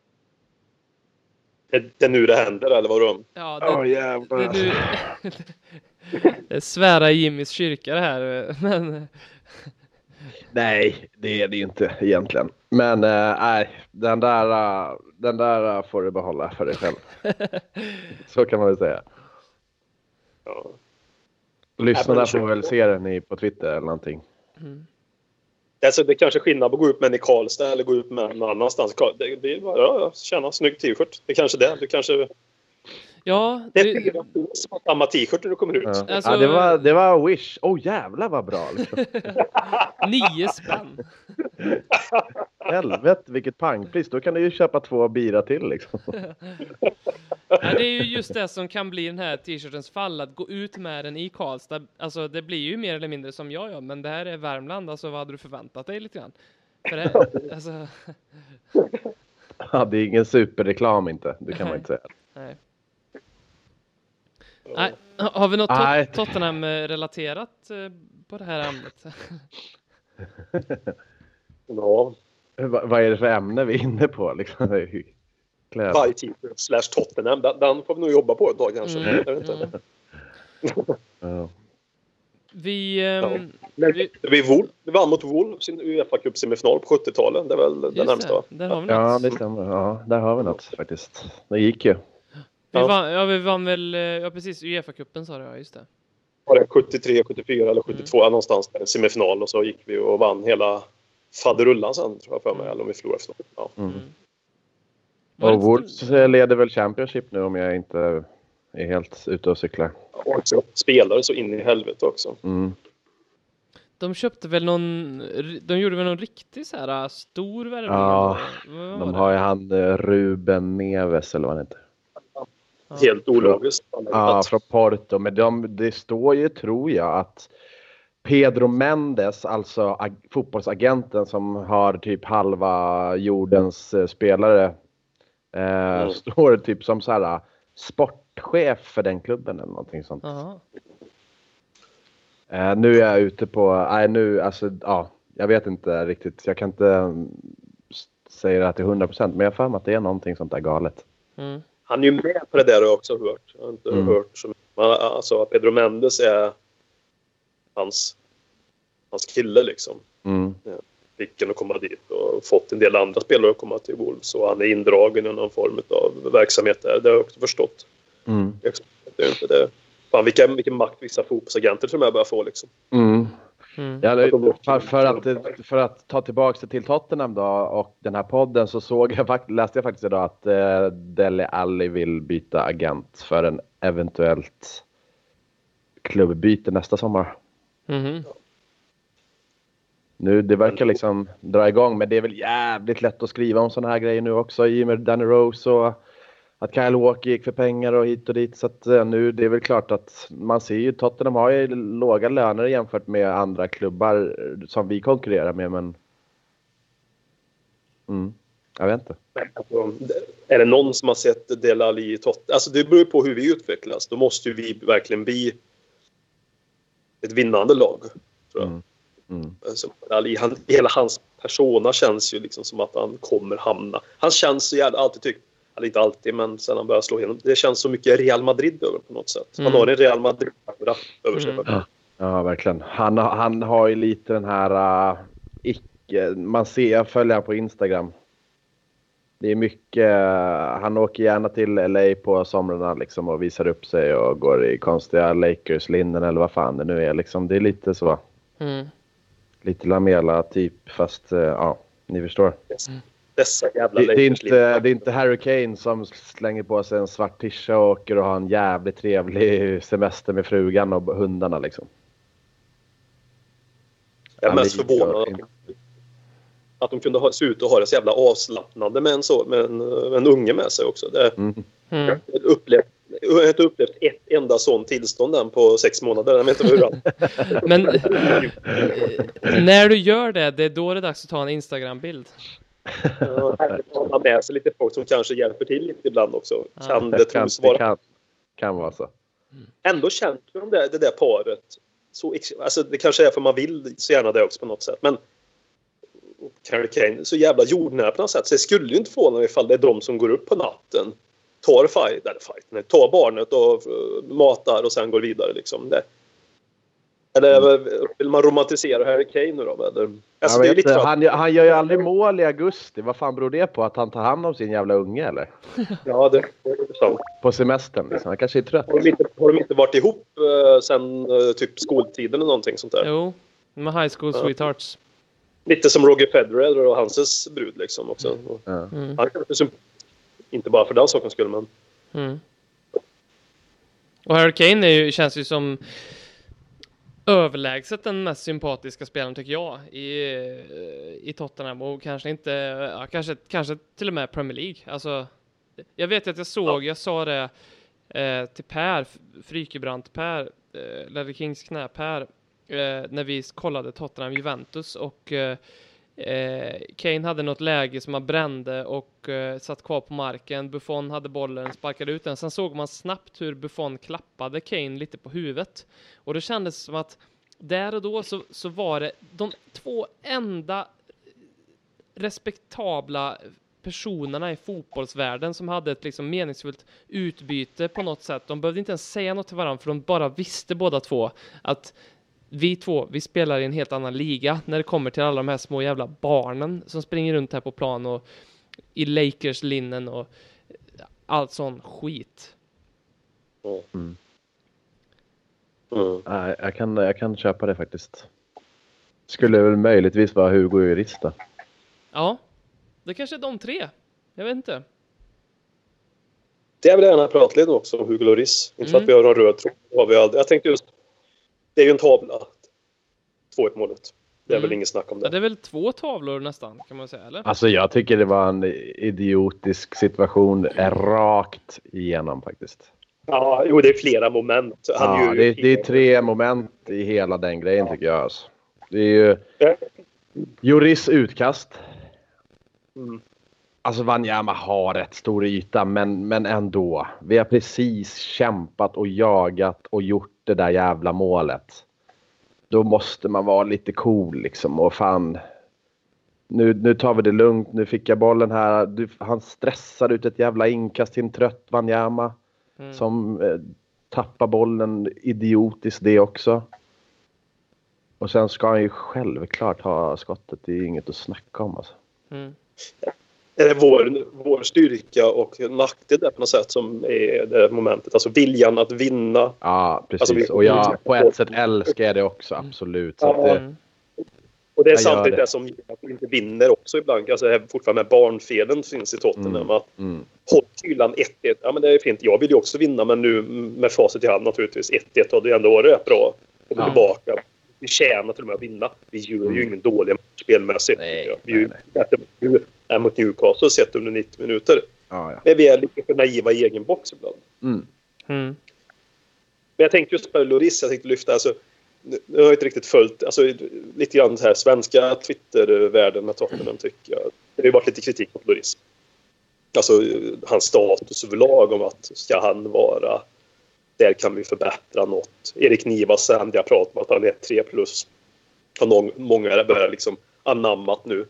Det, det är nu det händer, eller vad de?
Ja, det,
Åh
det,
jävlar.
är nu, det [LAUGHS] är svära i Jimmys kyrka det här, [LAUGHS] men
Nej, det är det ju inte egentligen. Men eh, nej, den där, eh, den där eh, får du behålla för dig själv. [LAUGHS] Så kan man väl säga.
Ja.
Lyssnarna får väl se den i, på Twitter eller någonting.
Alltså, det är kanske är skillnad på att gå ut med en i Karlstad eller gå ut med en någon annanstans. Det, det är bara, ja, ja, tjäna snygg t-shirt. Det är kanske det. Du kanske,
ja,
det är fyra som har samma t-shirt när du kommer ut.
Ja.
Alltså-
ja, det, var, det var Wish. Åh oh, jävlar vad bra. Liksom. [LAUGHS]
nio spänn. [LAUGHS]
Helvete vilket pangpris. Då kan du ju köpa två bira till liksom. [LAUGHS]
Ja, det är ju just det som kan bli den här t-shirtens fall, att gå ut med den i Karlstad. Alltså det blir ju mer eller mindre som jag gör, men det här är Värmland, alltså vad hade du förväntat dig lite grann? För det, alltså,
Ja, det är ingen superreklam inte. Det kan man inte säga.
nej. Nej, har vi något
Nej.
tot- Tottenham-relaterat eh, på det här ämnet? [LAUGHS]
Ja.
Va, vad är det för ämne vi är inne på? Liksom?
T-shirt slash Tottenham. Den, den får vi nog jobba på ett tag kanske.
Mm,
Jag vet inte.
mm.
Ja.
Vi, ehm,
Men
vi,
vi, Wolf, vi vann mot Wolves i Uefa Cup semifinal på 70-talet. Det är väl
just
närmsta.
det, där har vi
ja,
något.
det stämmer. Ja, där har vi något faktiskt. Det gick ju.
Vi
Ja.
vann, ja, vi vann väl, eh, ja precis, Uefa-cupen sa du, ja just det.
Var det 73, 74 eller 72 någonstans där, semifinal och så gick vi och vann hela faderullan sen tror jag för mig. Eller om vi förlorade efter ja.
Mm.
Det
Och Wolves eh, leder väl Championship nu om jag inte är helt ute och cyklar.
Och också spelare så in i helvete också.
Mm.
De köpte väl någon, de gjorde väl någon riktig så här äh, stor värvning?
Ja, De har ju han eh, Ruben Neves eller vad han heter.
Helt ologiskt.
Ja, från Porto. Men de, det står ju, tror jag, att Pedro Mendes, alltså ag- fotbollsagenten som har typ halva jordens eh, spelare, eh,
Mm.
står typ som så här sportchef för den klubben eller någonting sånt. Eh, nu är jag ute på, nej nu, alltså ja, jag vet inte riktigt. Jag kan inte säga det till 100% men jag har för mig att det är någonting sånt där galet.
Mm.
Han är ju med på det där har jag också hört. Jag har inte
Mm.
hört så mycket. Alltså Pedro Mendes är hans, hans kille liksom.
Mm.
Fick att komma dit och fått en del andra spelare att komma till Wolves. Och han är indragen i någon form av verksamhet där. Det har jag också förstått.
Mm.
Jag inte det. Fan vilken, vilken makt vissa fotbollsagenter tror jag börjar få liksom.
Mm.
Mm.
Ja, för, för, att, för att ta tillbaka det till Tottenham då och den här podden så såg jag, läste jag faktiskt idag att eh, Dele Alli vill byta agent för en eventuellt klubbbyte nästa sommar.
Mhm.
Nu, det verkar liksom dra igång, men det är väl jävligt lätt att skriva om sådana här grejer nu också i och med Danny Rose och att Kyle Walker gick för pengar och hit och dit. Så att eh, nu, det är väl klart att man ser ju, Tottenham har ju låga löner jämfört med andra klubbar eh, som vi konkurrerar med, men... Mm, jag vet inte.
Alltså, är det någon som har sett Del Alli i Tottenham? Alltså det beror på hur vi utvecklas. Då måste ju vi verkligen bli ett vinnande lag. Tror jag.
Mm. Mm.
Alltså, Ali, han, hela hans persona känns ju liksom som att han kommer hamna. Han känns så jävla, alltid tyckt, eller inte alltid, men sen han började slå igenom. Det känns så mycket Real Madrid över på något sätt. Han
Mm.
har en Real madrid över sig.
Mm.
Ja. Ja, verkligen. Han, har- han har ju lite den här uh, icke... Man ser, jag följer honom på Instagram. Det är mycket... eh, han åker gärna till LA på somrarna liksom och visar upp sig och går i konstiga Lakers-linnen eller vad fan det nu är. Liksom, det är lite så.
Mm.
Lite Lamela typ fast eh, ja, ni förstår.
Dessa jävla
Det, det, är inte, det är inte Harry Kane som slänger på sig en svart tisha och åker och har en jävligt trevlig semester med frugan och hundarna liksom.
Jag är
Han
mest förvånad
inte-
att de kunde ha, se ut att ha det så jävla avslappnande med en, så, med en, med en unge med sig också. Det,
Mm.
Mm.
jag har upplevt, jag har inte upplevt ett enda sånt tillstånd än på sex månader. Jag vet inte hur.
Men när du gör det, det är då det är dags att ta en Instagram-bild.
Ja, Han har med sig lite folk som kanske hjälper till lite ibland också. Kan det
Det kan,
tros vara.
kan, kan vara så.
Ändå känt med de det där paret. Så, alltså det kanske är för man vill så gärna det också på något sätt. Men Harry Kane, så jävla jordnära på något sätt. Så det skulle ju inte förvåna mig ifall det är de som går upp på natten, tar fight, eller fight, nej, tar barnet och eh, matar och sen går vidare liksom. Det, eller vill man romantisera Harry Kane nu då? Eller? Alltså,
jag
det är
vet,
lite
han, han gör ju aldrig mål i augusti. Vad fan beror det på? Att han tar hand om sin jävla unge eller? [LAUGHS]
Ja, det är sant.
På semestern liksom. Han kanske är trött.
Har de inte, har de inte varit ihop eh, sen eh, typ skoltiden eller någonting sånt där?
Jo, med High School
Ja.
Sweethearts.
Lite som Roger Federer och hans brud liksom också. Och
Ja.
Mm.
Han kanske inte bara för den sakens skull, men
Mm. Och Harry Kane är ju, känns ju som överlägset den mest sympatiska spelaren tycker jag i, i Tottenham. Och kanske inte, ja, kanske, kanske till och med Premier League. Alltså, jag vet att jag såg, jag sa det eh, till Per Frykebrant, Per, eh, Ledley Kings knä, Per, eh, när vi kollade Tottenham Juventus och eh, Eh, Kane hade något läge som han brände och eh, satt kvar på marken. Buffon hade bollen, sparkade ut den. Sen såg man snabbt hur Buffon klappade Kane lite på huvudet. Och det kändes som att där och då så, så var det de två enda respektabla personerna i fotbollsvärlden som hade ett liksom meningsfullt utbyte på något sätt. De behövde inte ens säga något till varandra för de bara visste båda två att vi två, vi spelar i en helt annan liga när det kommer till alla de här små jävla barnen som springer runt här på plan och i Lakers linnen och allt sån skit.
mm.
Nej, jag, kan, jag kan köpa det faktiskt. Skulle väl möjligtvis vara Hugo Jurist då.
Ja, det kanske är de tre. Jag vet inte.
det vill jag gärna prata lite också om Hugo Lloris. Inte för
Mm.
att vi har en röd tråd. Jag tänkte just, det är ju en tavla. 2-1 målet. Det är
Mm.
väl inget snack om
Ja,
det.
det är väl två tavlor nästan, kan man säga, eller?
Alltså jag tycker det var en idiotisk situation rakt igenom faktiskt.
Ja, jo, det är flera moment. Han
Ja, det,
ju,
är- det är tre moment i hela den grejen tycker jag. Alltså. Det är ju Juris utkast.
Mm.
Alltså Wanyama har rätt stor yta men, men ändå. Vi har precis kämpat och jagat och gjort det där jävla målet. då måste man vara lite cool liksom och fan. Nu, nu tar vi det lugnt. Nu fick jag bollen här. Du, han stressar ut ett jävla inkast till en trött Wanyama.
Mm.
Som eh, tappar bollen idiotiskt det också. Och sen ska han ju självklart ha skottet. Det är inget att snacka om alltså.
Mm.
Är det vår, vår styrka och nackdel där på något sätt som är det momentet? Alltså viljan att vinna.
Ja, precis.
Alltså,
och jag på ett sätt älskar jag det också, absolut. Att det,
Mm.
Och det är samtidigt
det.
det. som gör att vi inte vinner också ibland. Alltså det här fortfarande med barnfelen finns i Tottenham.
Mm.
Att
mm,
håll kylan 1-1. Ja men det är fint. Jag vill ju också vinna men nu med facit i hand naturligtvis. 1-1 hade ju ändå varit rätt bra. Kommer
Ja.
tillbaka. Vi tjänar till och med att vinna. Vi gör ju ingen dålig match spelmässigt.
Nej,
tycker jag. Är mot Newcastle sett under 90 minuter.
ja, ja.
Men vi är lite för naiva i egen box ibland.
Mm.
Mm.
Men jag tänkte just på Loris, jag tänkte lyfta, alltså, nu har jag inte riktigt följt, alltså lite grann så här svenska Twitter-världen med Tottenham tycker jag. Det har ju varit lite kritik mot Loris. Alltså hans status överlag om att ska han vara, där kan vi förbättra något. Erik Nivas ständiga prat om att han är 3 plus. Har någon, många börjar liksom anammat nu.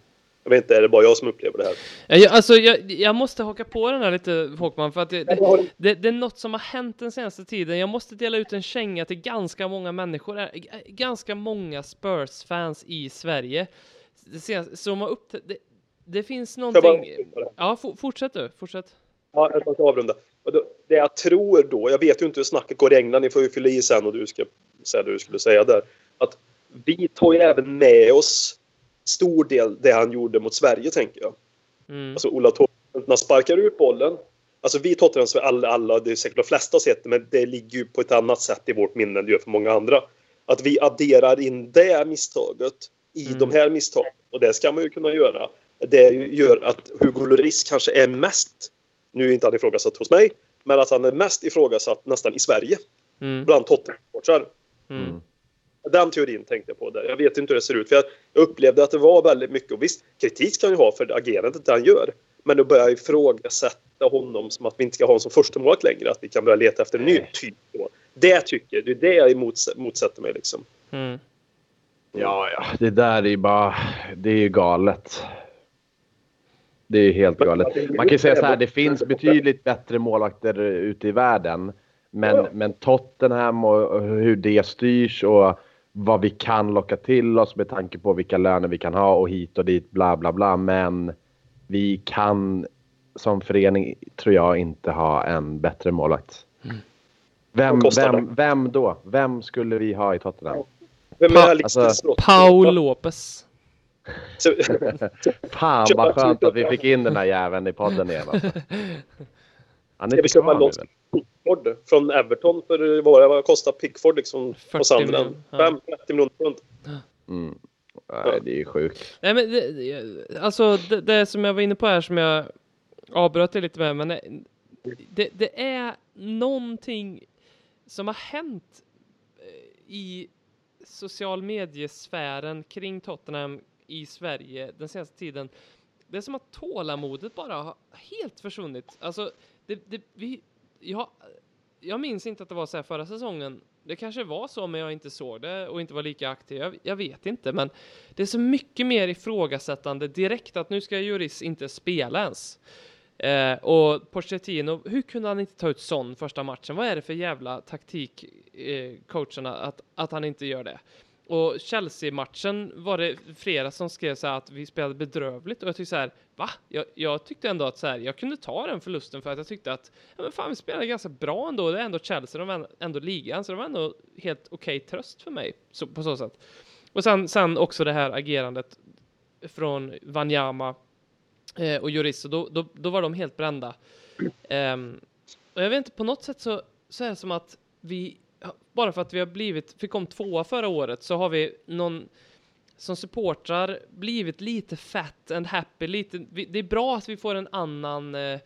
Jag vet inte, är det bara jag som upplever det här?
Ja, Jag, alltså, jag, jag måste haka på den här lite, Håkman, för att det, det, det, det är något som har hänt den senaste tiden. Jag måste dela ut en känga till ganska många människor, eh, g- ganska många Spurs-fans i Sverige. Det senaste, som har upp, det, det finns någonting... Ja, for, fortsätt du, fortsätt.
Ja, jag ska avrunda. Det jag tror då, jag vet ju inte hur snacket går i England, ni får ju fylla i sen och du ska säga det du skulle säga där. Att vi tar ju även med oss stor del det han gjorde mot Sverige, tänker jag.
Mm.
Alltså Ola Toivonen sparkar ut bollen. Alltså vi Tottenham, alla, alla, det är säkert de flesta har sett det, men det ligger ju på ett annat sätt i vårt minne än det gör för många andra. Att vi adderar in det misstaget i
Mm.
de här misstagen, och det ska man ju kunna göra. Det gör att Hugo Lloris kanske är mest, nu är inte han ifrågasatt hos mig, men att han är mest ifrågasatt nästan i Sverige
Mm.
bland Tottenham-supportrar.
Mm.
Den teorin tänkte jag på där. Jag vet inte hur det ser ut. För jag, jag upplevde att det var väldigt mycket. Och visst, kritik ska han ju ha för agerandet han gör. Men då börjar jag ifrågasätta honom som att vi inte ska ha honom som första målet längre. Att vi kan börja leta efter en ny typ. Då. Det tycker det är det jag mots- motsätter mig liksom.
Mm.
Ja, ja, det där är ju bara, det är ju galet. Det är ju helt galet. Man kan ju säga så här, det finns betydligt bättre målvakter ute i världen. Men, men Tottenham och hur det styrs och vad vi kan locka till oss med tanke på vilka löner vi kan ha och hit och dit bla bla bla. Men vi kan som förening tror jag inte ha en bättre målvakt. Vem,
Vad kostar
vem, vem då? Vem skulle vi ha i Tottenham?
Vem
Pa-
alltså?
Paul Lopez. [LAUGHS]
Fan vad skönt att vi fick in den här jäveln i podden igen alltså. [LAUGHS] Han är
Ska vi köpa loss? Pickford från Everton för vad vad kostar Pickford liksom
40
på Sunderland?
miljoner, ja.
5-30 miljoner pund.
Mm. Nej, det är ju sjukt.
Nej men det, alltså det, det som jag var inne på här som jag avbröt det lite med men det, det, det är någonting som har hänt eh, i social mediesfären kring Tottenham i Sverige den senaste tiden. Det är som att tålamodet bara har helt försvunnit. Alltså, det, det, vi, jag, jag minns inte att det var så här förra säsongen. Det kanske var så, men jag inte såg det och inte var lika aktiv. Jag, jag vet inte, men det är så mycket mer ifrågasättande direkt att nu ska Juris inte spela ens. Eh, och Pochettino, hur kunde han inte ta ut sån första matchen? Vad är det för jävla taktik, eh, coacherna, att, att han inte gör det? Och Chelsea-matchen var det flera som skrev så här att vi spelade bedrövligt och jag tyckte så här, va? Jag, jag tyckte ändå att så här, jag kunde ta den förlusten för att jag tyckte att, ja men fan vi spelade ganska bra ändå, det är ändå Chelsea, de var ändå ligan, så det var ändå helt okej tröst för mig så, på så sätt. Och sen, sen också det här agerandet från Wanyama eh, och Juris, då, då, då var de helt brända. Um, och jag vet inte, på något sätt så, så är det som att vi, bara för att vi har blivit, fick om tvåa förra året, så har vi någon som supportrar blivit lite fat and happy, lite, vi, det är bra att vi får en annan, eh,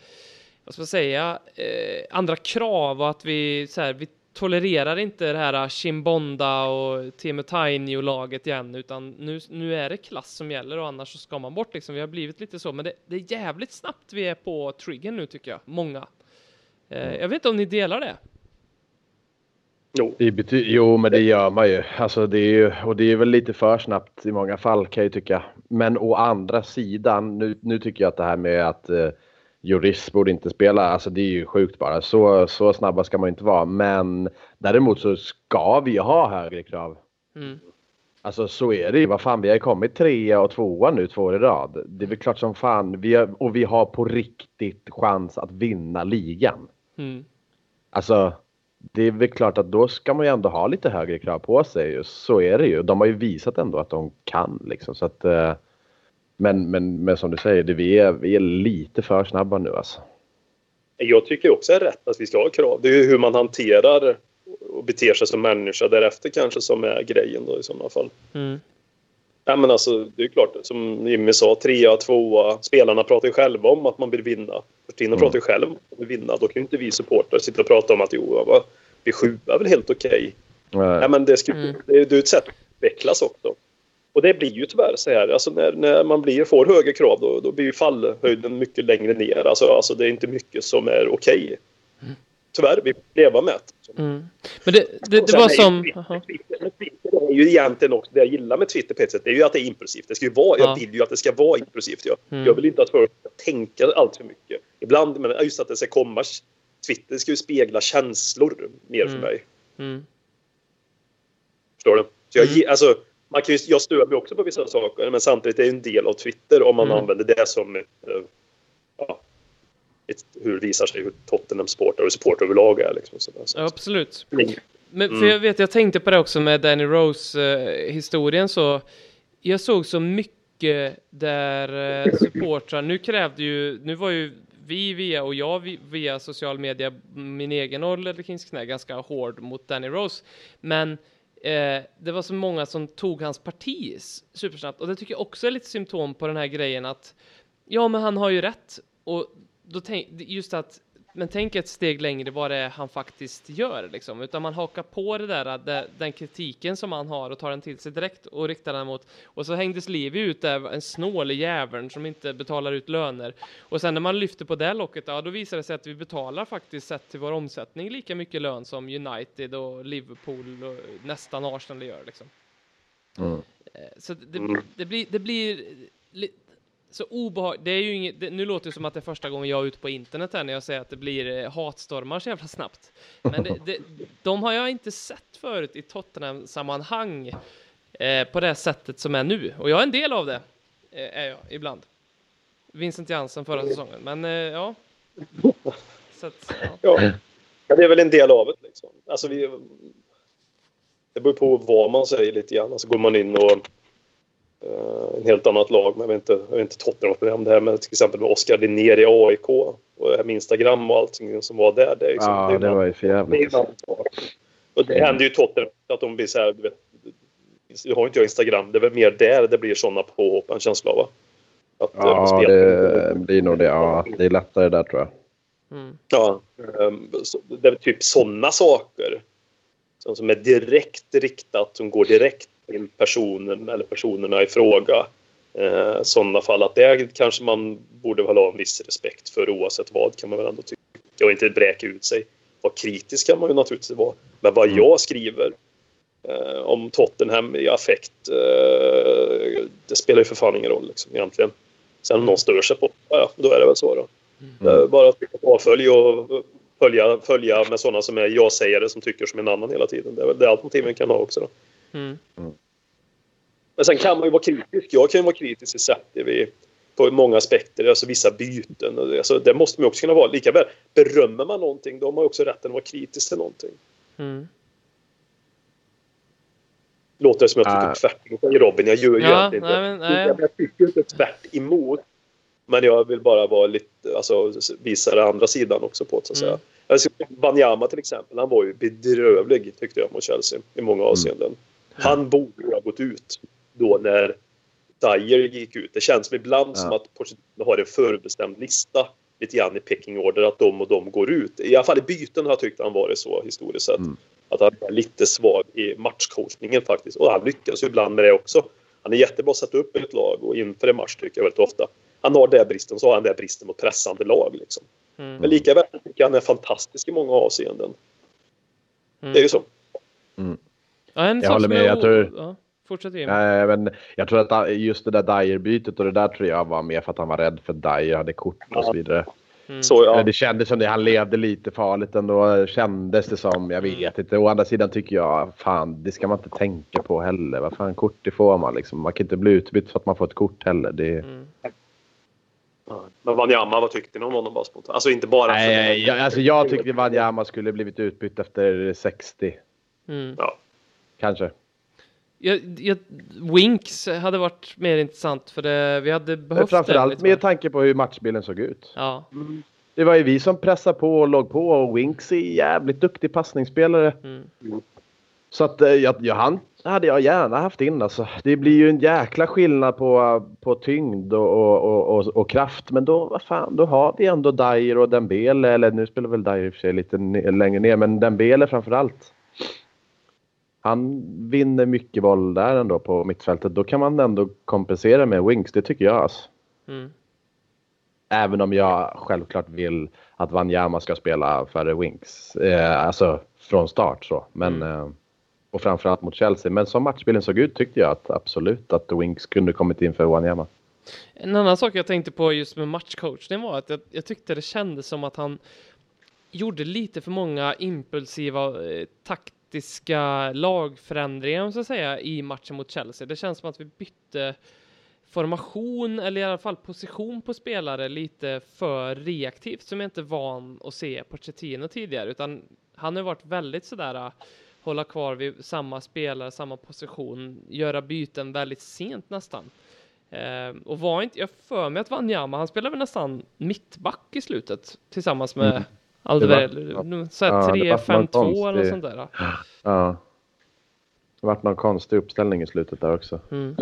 vad ska man säga, eh, andra krav och att vi, så här, vi tolererar inte det här eh, Chimbonda och Teemu Tainio-laget igen, utan nu, nu är det klass som gäller och annars så ska man bort liksom. Vi har blivit lite så, men det, det är jävligt snabbt vi är på triggern nu tycker jag, många. Eh, jag vet inte om ni delar det?
Jo.
Jo, men det gör man ju. Alltså, det är ju. Och det är väl lite för snabbt i många fall kan jag ju tycka. Men å andra sidan, nu, nu tycker jag att det här med att eh, Juris borde inte spela, alltså det är ju sjukt bara. Så, så snabba ska man inte vara. Men däremot så ska vi ha högre krav.
Mm.
Alltså så är det ju. Vad fan, vi har ju kommit trea och tvåa nu två år i rad. Det är väl klart som fan. Vi har, och vi har på riktigt chans att vinna ligan.
Mm.
Alltså, det är väl klart att då ska man ju ändå ha lite högre krav på sig. Så är det ju. De har ju visat ändå att de kan liksom. Så att, eh, men, men, men som du säger, det, vi, är, vi är lite för snabba nu alltså.
Jag tycker också är rätt att vi ska ha krav. Det är ju hur man hanterar och beter sig som människa därefter kanske som är grejen då i sådana fall.
Mm.
Ja, men alltså, det är klart, som Jimmy sa, trea, tvåa. Spelarna pratar ju själva om att man vill vinna. Fortuna pratar ju själv om att vinna. Då kan ju inte vi supportrar sitta och prata om att jo, va, vi sjua är väl helt okej. Ja, men det, ska,
Mm.
det, det är ett sätt att utvecklas också. Och det blir ju tyvärr så här. Alltså när, när man blir, får högre krav då, då blir ju fallhöjden mycket längre ner. Alltså, alltså det är inte mycket som är okej. Tyvärr, vi leva med.
Mm. Men det, det, det var som...
Twitter-. Twitter- Twitter är ju egentligen också det jag gillar med Twitter på ett sätt. Det är ju att det är impulsivt. Det ska ju vara,
Ja.
Jag vill ju att det ska vara impulsivt. Jag,
Mm.
jag vill inte att folk ska tänka allt för mycket. Ibland, men just att det ska komma. Twitter ska ju spegla känslor mer för
Mm.
mig.
Mm.
Förstår du? Så jag,
Mm.
alltså, man kan ju, jag stör mig också på vissa saker, men samtidigt är det en del av Twitter om man
Mm.
använder det som eh, ja, hur det visar sig hur Tottenham supportrar och supportrar överlag är. Liksom, sådär. Så,
Ja, absolut.
Mm.
Men för
Mm.
jag vet, jag tänkte på det också med Danny Rose-historien så jag såg så mycket där eh, supportrar, nu krävde ju, nu var ju vi via och jag vi- via social media, min egen Ledley Kings knä ganska hård mot Danny Rose. Men eh, det var så många som tog hans parti supersnabbt och det tycker jag också är lite symptom på den här grejen att ja, men han har ju rätt och då tänk, just att men tänk ett steg längre vad det är han faktiskt gör liksom, utan man hakar på det där, det, den kritiken som han har och tar den till sig direkt och riktar den mot, och så hängdes Levi ut där, en snålig jäveln som inte betalar ut löner. Och sen när man lyfter på det locket, ja då visar det sig att vi betalar faktiskt sett till vår omsättning lika mycket lön som United och Liverpool och nästan Arsenal gör liksom.
Mm.
Eh, Så det, det blir, det blir li- så obehagligt. Det är ju inget, det, nu låter det som att det är första gången jag är ute på internet här när jag säger att det blir eh, hatstormar så jävla snabbt. Men det, det, de har jag inte sett förut i Tottenham-sammanhang eh, på det sättet som är nu. Och jag är en del av det, eh, är jag ibland. Vincent Jansen förra säsongen, men eh, ja. Så att, ja.
Ja. ja, det är väl en del av det. Liksom. Alltså, vi, det beror på vad man säger lite grann. Alltså, går man in och eh, en helt annat lag, men jag vet inte, jag vet inte Tottenham om det här med till exempel med Oskar Linnér i AIK och det här med Instagram och allting som var där. Det, liksom,
Ja, det
en-
var ju för
det är
jävligt.
sak. Och det händer ju Tottenham att de blir så här, du vet, nu har inte jag Instagram, det är väl mer där det blir sådana påhopp, en känsla av va? Att, eh,
Ja, det blir nog det. Ja, det är lättare där tror jag.
Mm.
Ja, ehm, så- det är typ sådana saker som, som är direkt riktat, som går direkt till personen eller personerna i fråga. Eh, sådana fall att det kanske man borde väl ha en viss respekt för oavsett vad kan man väl ändå tycka och inte bräka ut sig. Vara kritisk kan man ju naturligtvis vara. Men vad jag skriver eh, om Tottenham i affekt, eh, det spelar ju för fan ingen roll liksom, egentligen. Sen om någon stör sig på ja, då är det väl så då. Eh, Bara att avfölj och följa, följa med sådana som är jag-sägare som tycker som en annan hela tiden. Det är väl det alternativen kan ha också. Då.
Mm.
Men sen kan man ju vara kritisk. Jag kan ju vara kritisk i sättet vi på många aspekter, alltså vissa byten. och det- Alltså, det måste man också kunna vara. Lika väl, berömmer man någonting, då har man också rätten att vara kritisk till någonting.
Mm.
Låter det som jag tycker
Ah.
tvärt emot Robin. Jag gör ju
Ja,
egentligen
nej,
inte.
men, nej.
Jag, jag tycker inte tvärt emot. Men jag vill bara vara lite, alltså, visa den andra sidan också på så att säga.
Mm.
Alltså, Banyama till exempel, han var ju bedrövlig tyckte jag mot Chelsea i många avseenden. Han borde ju ha gått ut då när Dyer gick ut. Det känns ibland som att Pochettino har en förbestämd lista lite grann i picking order att de och de går ut. I alla fall i byten har jag tyckt han varit så historiskt sett. Att han är lite svag i matchcoachningen faktiskt. Och han lyckas ju ibland med det också. Han är jättebra att sätta upp ett lag och inför en match tycker jag väldigt ofta. Han har den bristen, så har han den bristen mot pressande lag. Liksom.
Mm.
Men lika väl tycker jag han är fantastisk i många avseenden.
Mm.
Det är ju så.
Ja, en
Jag håller med, jag tror-
Ja, fortsätt.
Nej, men jag tror att just det där Dyer-bytet och det där tror jag var mer för att han var rädd för Dyer hade kort och så vidare.
Så ja.
Men det kändes som det. Han levde lite farligt ändå. Kändes det som. Jag vet inte. Å andra sidan tycker jag fan det ska man inte tänka på heller. Vad fan kort det får man liksom. Man kan inte bli utbytt för att man får ett kort heller. Det...
Men Wanyama, vad tyckte ni om honom bara spontant? Alltså inte bara...
Nej, jag, alltså jag tyckte Wanyama skulle blivit utbytt efter 60.
Mm.
Ja.
Kanske.
Jag, jag, Winks hade varit mer intressant för det, vi hade behövt det
Framförallt med
mer.
tanke på hur matchbilden såg ut.
Ja.
Det var ju vi som pressade på och låg på och Winks är jävligt duktig passningsspelare.
Mm.
Så att eh, jag, jag, han hade jag gärna haft in alltså. Det blir ju en jäkla skillnad på, på tyngd och, och, och, och, kraft. Men då, vad fan, då har vi ändå Dyer och Dembele. Eller nu spelar väl Dyer i och för sig lite längre ner. Men Dembele framförallt. Han vinner mycket boll där ändå på mittfältet. Då kan man ändå kompensera med Winks. Det tycker jag alltså.
Mm.
Även om jag självklart vill att Wanyama ska spela före Winks. Eh, alltså från start så. Men, eh, och framförallt mot Chelsea. Men som matchbilden såg ut tyckte jag att absolut att Winks kunde kommit in för Wanyama.
En annan sak jag tänkte på just med matchcoachning var att jag, jag tyckte det kändes som att han gjorde lite för många impulsiva eh, taktiska lagförändringar, om att säga, i matchen mot Chelsea. Det känns som att vi bytte formation eller i alla fall position på spelare lite för reaktivt som jag inte van att se Pochettino tidigare, utan han har varit väldigt sådär äh, hålla kvar vid samma spelare, samma position, göra byten väldigt sent nästan. Eh, och var inte, jag för mig att Wanyama, han spelade väl nästan mittback i slutet tillsammans med
Mm.
Alderweireld, så här
ja, det var någon
3-5-2 eller något sånt där.
Ja. Det varit någon konstig uppställning i slutet där också.
Mm.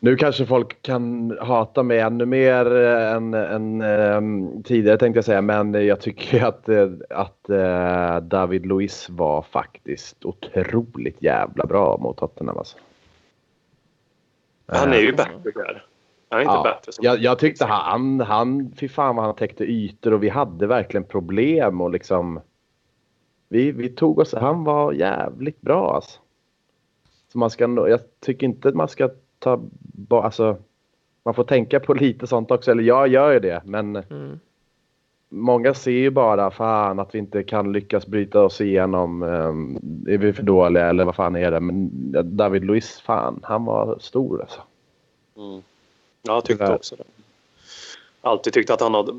Nu kanske folk kan hata mig ännu mer eh, än, än ehm, tidigare tänkte jag säga. Men jag tycker att, eh, att eh, David Luiz var faktiskt otroligt jävla bra mot Tottenham. Alltså.
Han är ju bättre där. Han är inte
Ja,
bättre. Som
jag, jag tyckte han, han, fy fan vad han täckte ytor och vi hade verkligen problem och liksom. Vi, vi tog oss, han var jävligt bra alltså. Så man ska, jag tycker inte att man ska ta, ba- alltså. Man får tänka på lite sånt också, eller jag gör ju det, men
Mm.
många ser ju bara fan att vi inte kan lyckas bryta oss igenom. Um, är vi för dåliga eller vad fan är det? Men David Luiz, fan, han var stor alltså.
Mm. Ja, jag tyckte också det. Alltid tyckt att han hade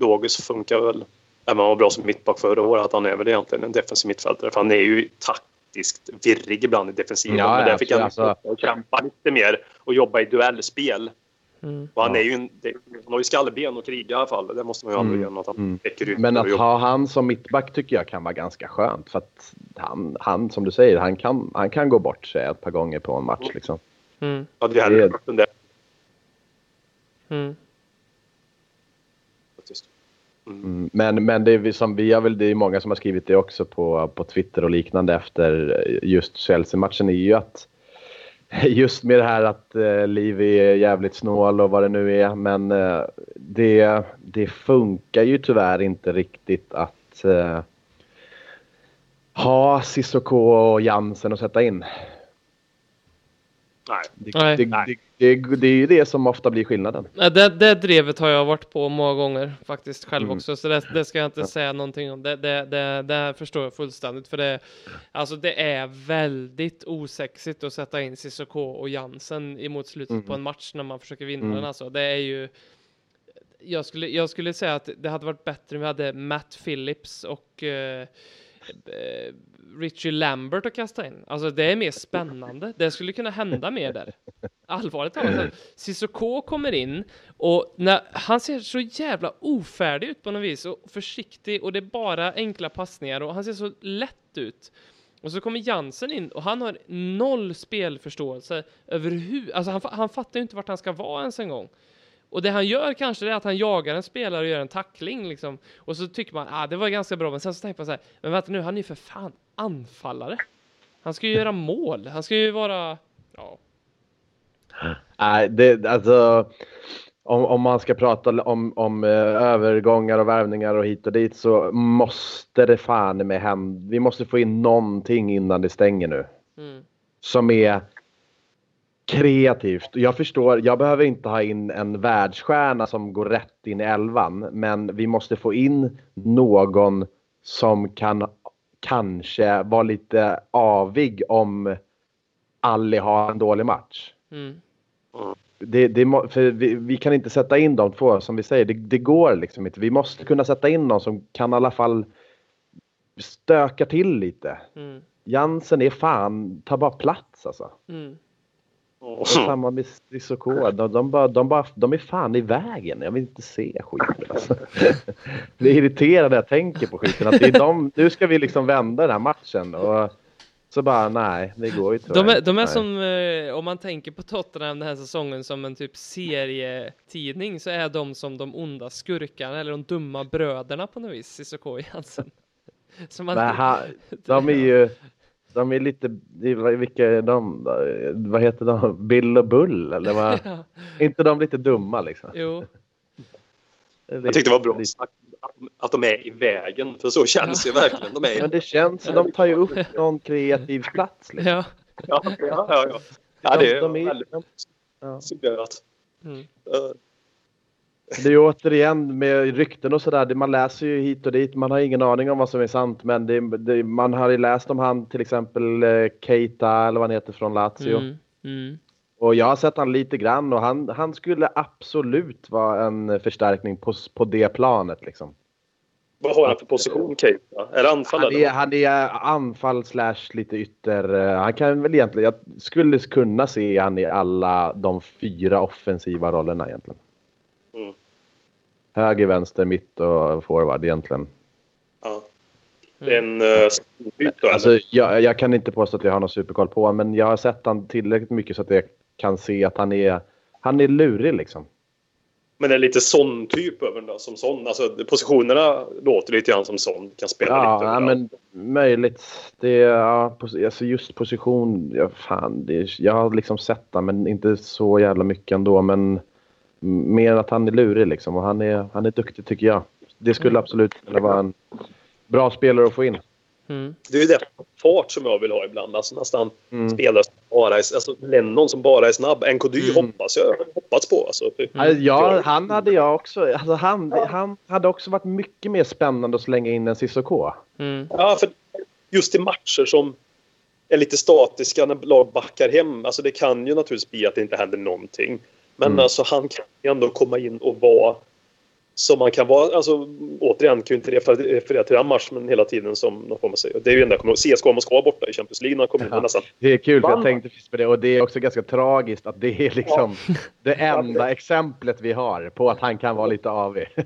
logiskt funkar väl. Även om han var bra som mittback förra året. Att han är väl egentligen en defensiv mittfältare. För han är ju taktiskt virrig ibland i defensiven.
Ja,
men där fick han
alltså-
kämpa lite mer och jobba i duellspel.
Mm.
Och han,
Ja.
är ju en, han har ju skallben och kriga i alla fall. Det måste man ju ändå
Mm.
honom. Att han
Mm. Men att ha han som mittback tycker jag kan vara ganska skönt. För att han, han som du säger, han kan, han kan gå bort sig ett par gånger på en match. Liksom.
Mm.
hade ju hellre
det-
där
Mm.
Mm, Men, men det är som vi har väl, det är många som har skrivit det också på, på Twitter och liknande efter just Chelsea-matchen är ju att [LAUGHS] just med det här att eh, Liv är jävligt snål och vad det nu är. Men eh, det, det funkar ju tyvärr inte riktigt att eh, ha Sissoko och Jansen att sätta in.
Nej.
Det,
Nej.
det, det, det, det är ju det som ofta blir skillnaden.
Det, det drevet har jag varit på många gånger faktiskt själv
Mm.
också, så det, det ska jag inte säga någonting om. Det, det, det, förstår jag fullständigt, för det, alltså det är väldigt osexigt att sätta in Cissoko och Jansen emot slutet
Mm.
på en match när man försöker vinna
Mm.
den. Alltså. Det är ju, jag, skulle, jag skulle säga att det hade varit bättre om vi hade Matt Phillips och eh, Richie Lambert att kasta in. Alltså det är mer spännande. Det skulle kunna hända mer där. Allvarligt talat. Cissoko kommer in och när, han ser så jävla ofärdig ut på något vis och försiktig och det är bara enkla passningar och han ser så lätt ut. Och så kommer Jansen in och han har noll spelförståelse överhuvud. Alltså han, han fattar ju inte vart han ska vara ens en gång. Och det han gör kanske är att han jagar en spelare och gör en tackling liksom. Och så tycker man, ah det var ganska bra, men sen så tänker man så här, men vänta nu, han är ju för fan anfallare. Han ska ju göra mål, han ska ju vara, ja.
Nej, det, alltså, om, om man ska prata om, om eh, övergångar och värvningar och hit och dit så måste det fan med hem. Vi måste få in någonting innan det stänger nu.
Mm.
Som är kreativt. Jag förstår, jag behöver inte ha in en världsstjärna som går rätt in i elvan. Men vi måste få in någon som kan kanske vara lite avig om Ali har en dålig match.
Mm.
Det, det, för vi, vi kan inte sätta in de två som vi säger. Det, det går liksom inte. Vi måste kunna sätta in någon som kan i alla fall stöka till lite.
Mm.
Jansen är fan, ta bara plats alltså.
Mm.
Och samma med Sissoko. De, de, bara, de, bara, de är fan i vägen. Jag vill inte se skiten. Alltså. [LAUGHS] Det är irriterande när jag tänker på skiten. Att det är de, nu ska vi liksom vända den här matchen. Och så bara nej, det går ju tyvärr
De är, de är som, eh, om man tänker på Tottenham den här säsongen som en typ serietidning så är de som de onda skurkarna eller de dumma bröderna på något vis, Cissoko och Jansen. [LAUGHS] Som man,
ha, [LAUGHS] de är ju... De är lite... Vilka är de? Vad heter de? Bill och Bull? Eller vad? [LAUGHS]
Ja,
inte de lite dumma liksom?
jo,
Jag tyckte det var bra sagt att, att de är i vägen. För så känns det verkligen. De är
Men det känns som de tar ju upp någon kreativ plats. Liksom.
ja.
Ja, ja, ja. ja. ja det är
de, de är,
väldigt
de, ja.
Mm.
Det är ju återigen med rykten och sådär. Man läser ju hit och dit. Man har ingen aning om vad som är sant. Men det, det, man har ju läst om han till exempel eh, Keita eller vad han heter från Lazio.
Mm. Mm.
Och jag har sett han lite grann och han, han skulle absolut vara en förstärkning på, på det planet liksom.
vad har han för position, Keita? Är det anfall?
Han är, han är anfall slash lite ytter. eh, Han kan väl egentligen, jag skulle kunna se han i alla de fyra offensiva rollerna egentligen.
Mm.
Höger, vänster, mitt och forward egentligen.
Ja. Det är en uh, byte,
Alltså, jag, jag kan inte påstå att jag har någon superkoll på honom, men jag har sett han tillräckligt mycket så att jag kan se att han är, han är lurig liksom.
Men det är lite sån typ över den då, som sån. Alltså positionerna låter lite grann som sån. Kan spela
Ja,
lite
ja men möjligt. Det är, ja, pos- alltså just position, ja, fan, det är, jag har liksom sett han, men inte så jävla mycket ändå. Men mer att han är lurig liksom och han är, han är duktig tycker jag. Det skulle absolut kunna vara en bra spelare att få in.
Mm.
Det är ju det fart som jag vill ha ibland. Alltså nästan
Mm.
spelare som bara är... Alltså Lennon som bara är snabb. Nkoddy
Mm.
hoppas jag hoppats på. Alltså.
Ja, Ja, han hade jag också. Alltså han, han hade också varit mycket mer spännande att slänga in än Cissoko.
Mm.
Ja, för just i matcher som är lite statiska när lag backar hem. Alltså det kan ju naturligtvis bli att det inte händer någonting. Men
Mm.
alltså han kan ju ändå komma in och vara som man kan vara. Alltså återigen kan ju inte referera till den matchen hela tiden som någon får man säga. Det är ju enda jag kommer ihåg. CSKA Moskva borta i Champions League när han kom in
Ja.
nästan.
Det är kul för jag tänkte precis på det och det är också ganska tragiskt att det är liksom [LAUGHS] det enda exemplet vi har på att han kan vara lite avig. [LAUGHS]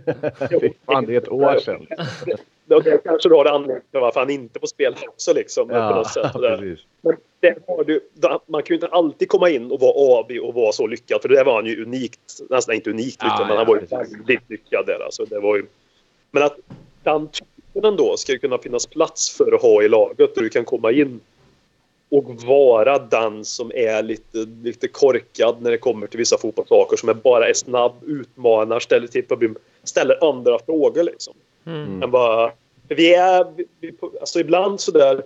Fy fan, det är ett år sedan. [LAUGHS]
Och det kanske då har anledning till varför han inte får spela också liksom. på
Ja.
Men det har du, man kan ju inte alltid komma in och vara avig och vara så lyckad. För det var han ju unikt. Nästan inte unikt lyckad,
Ja,
men
ja,
han var ju väldigt lyckad där. Alltså, det var ju... Men att den typen ändå ska ju kunna finnas plats för att ha i laget. Där du kan komma in och vara den som är lite, lite korkad när det kommer till vissa fotbollssaker. Som är bara är snabb, utmanar, ställer till problem, ställer andra frågor liksom.
Mm.
Men bara, vi är, vi, alltså ibland sådär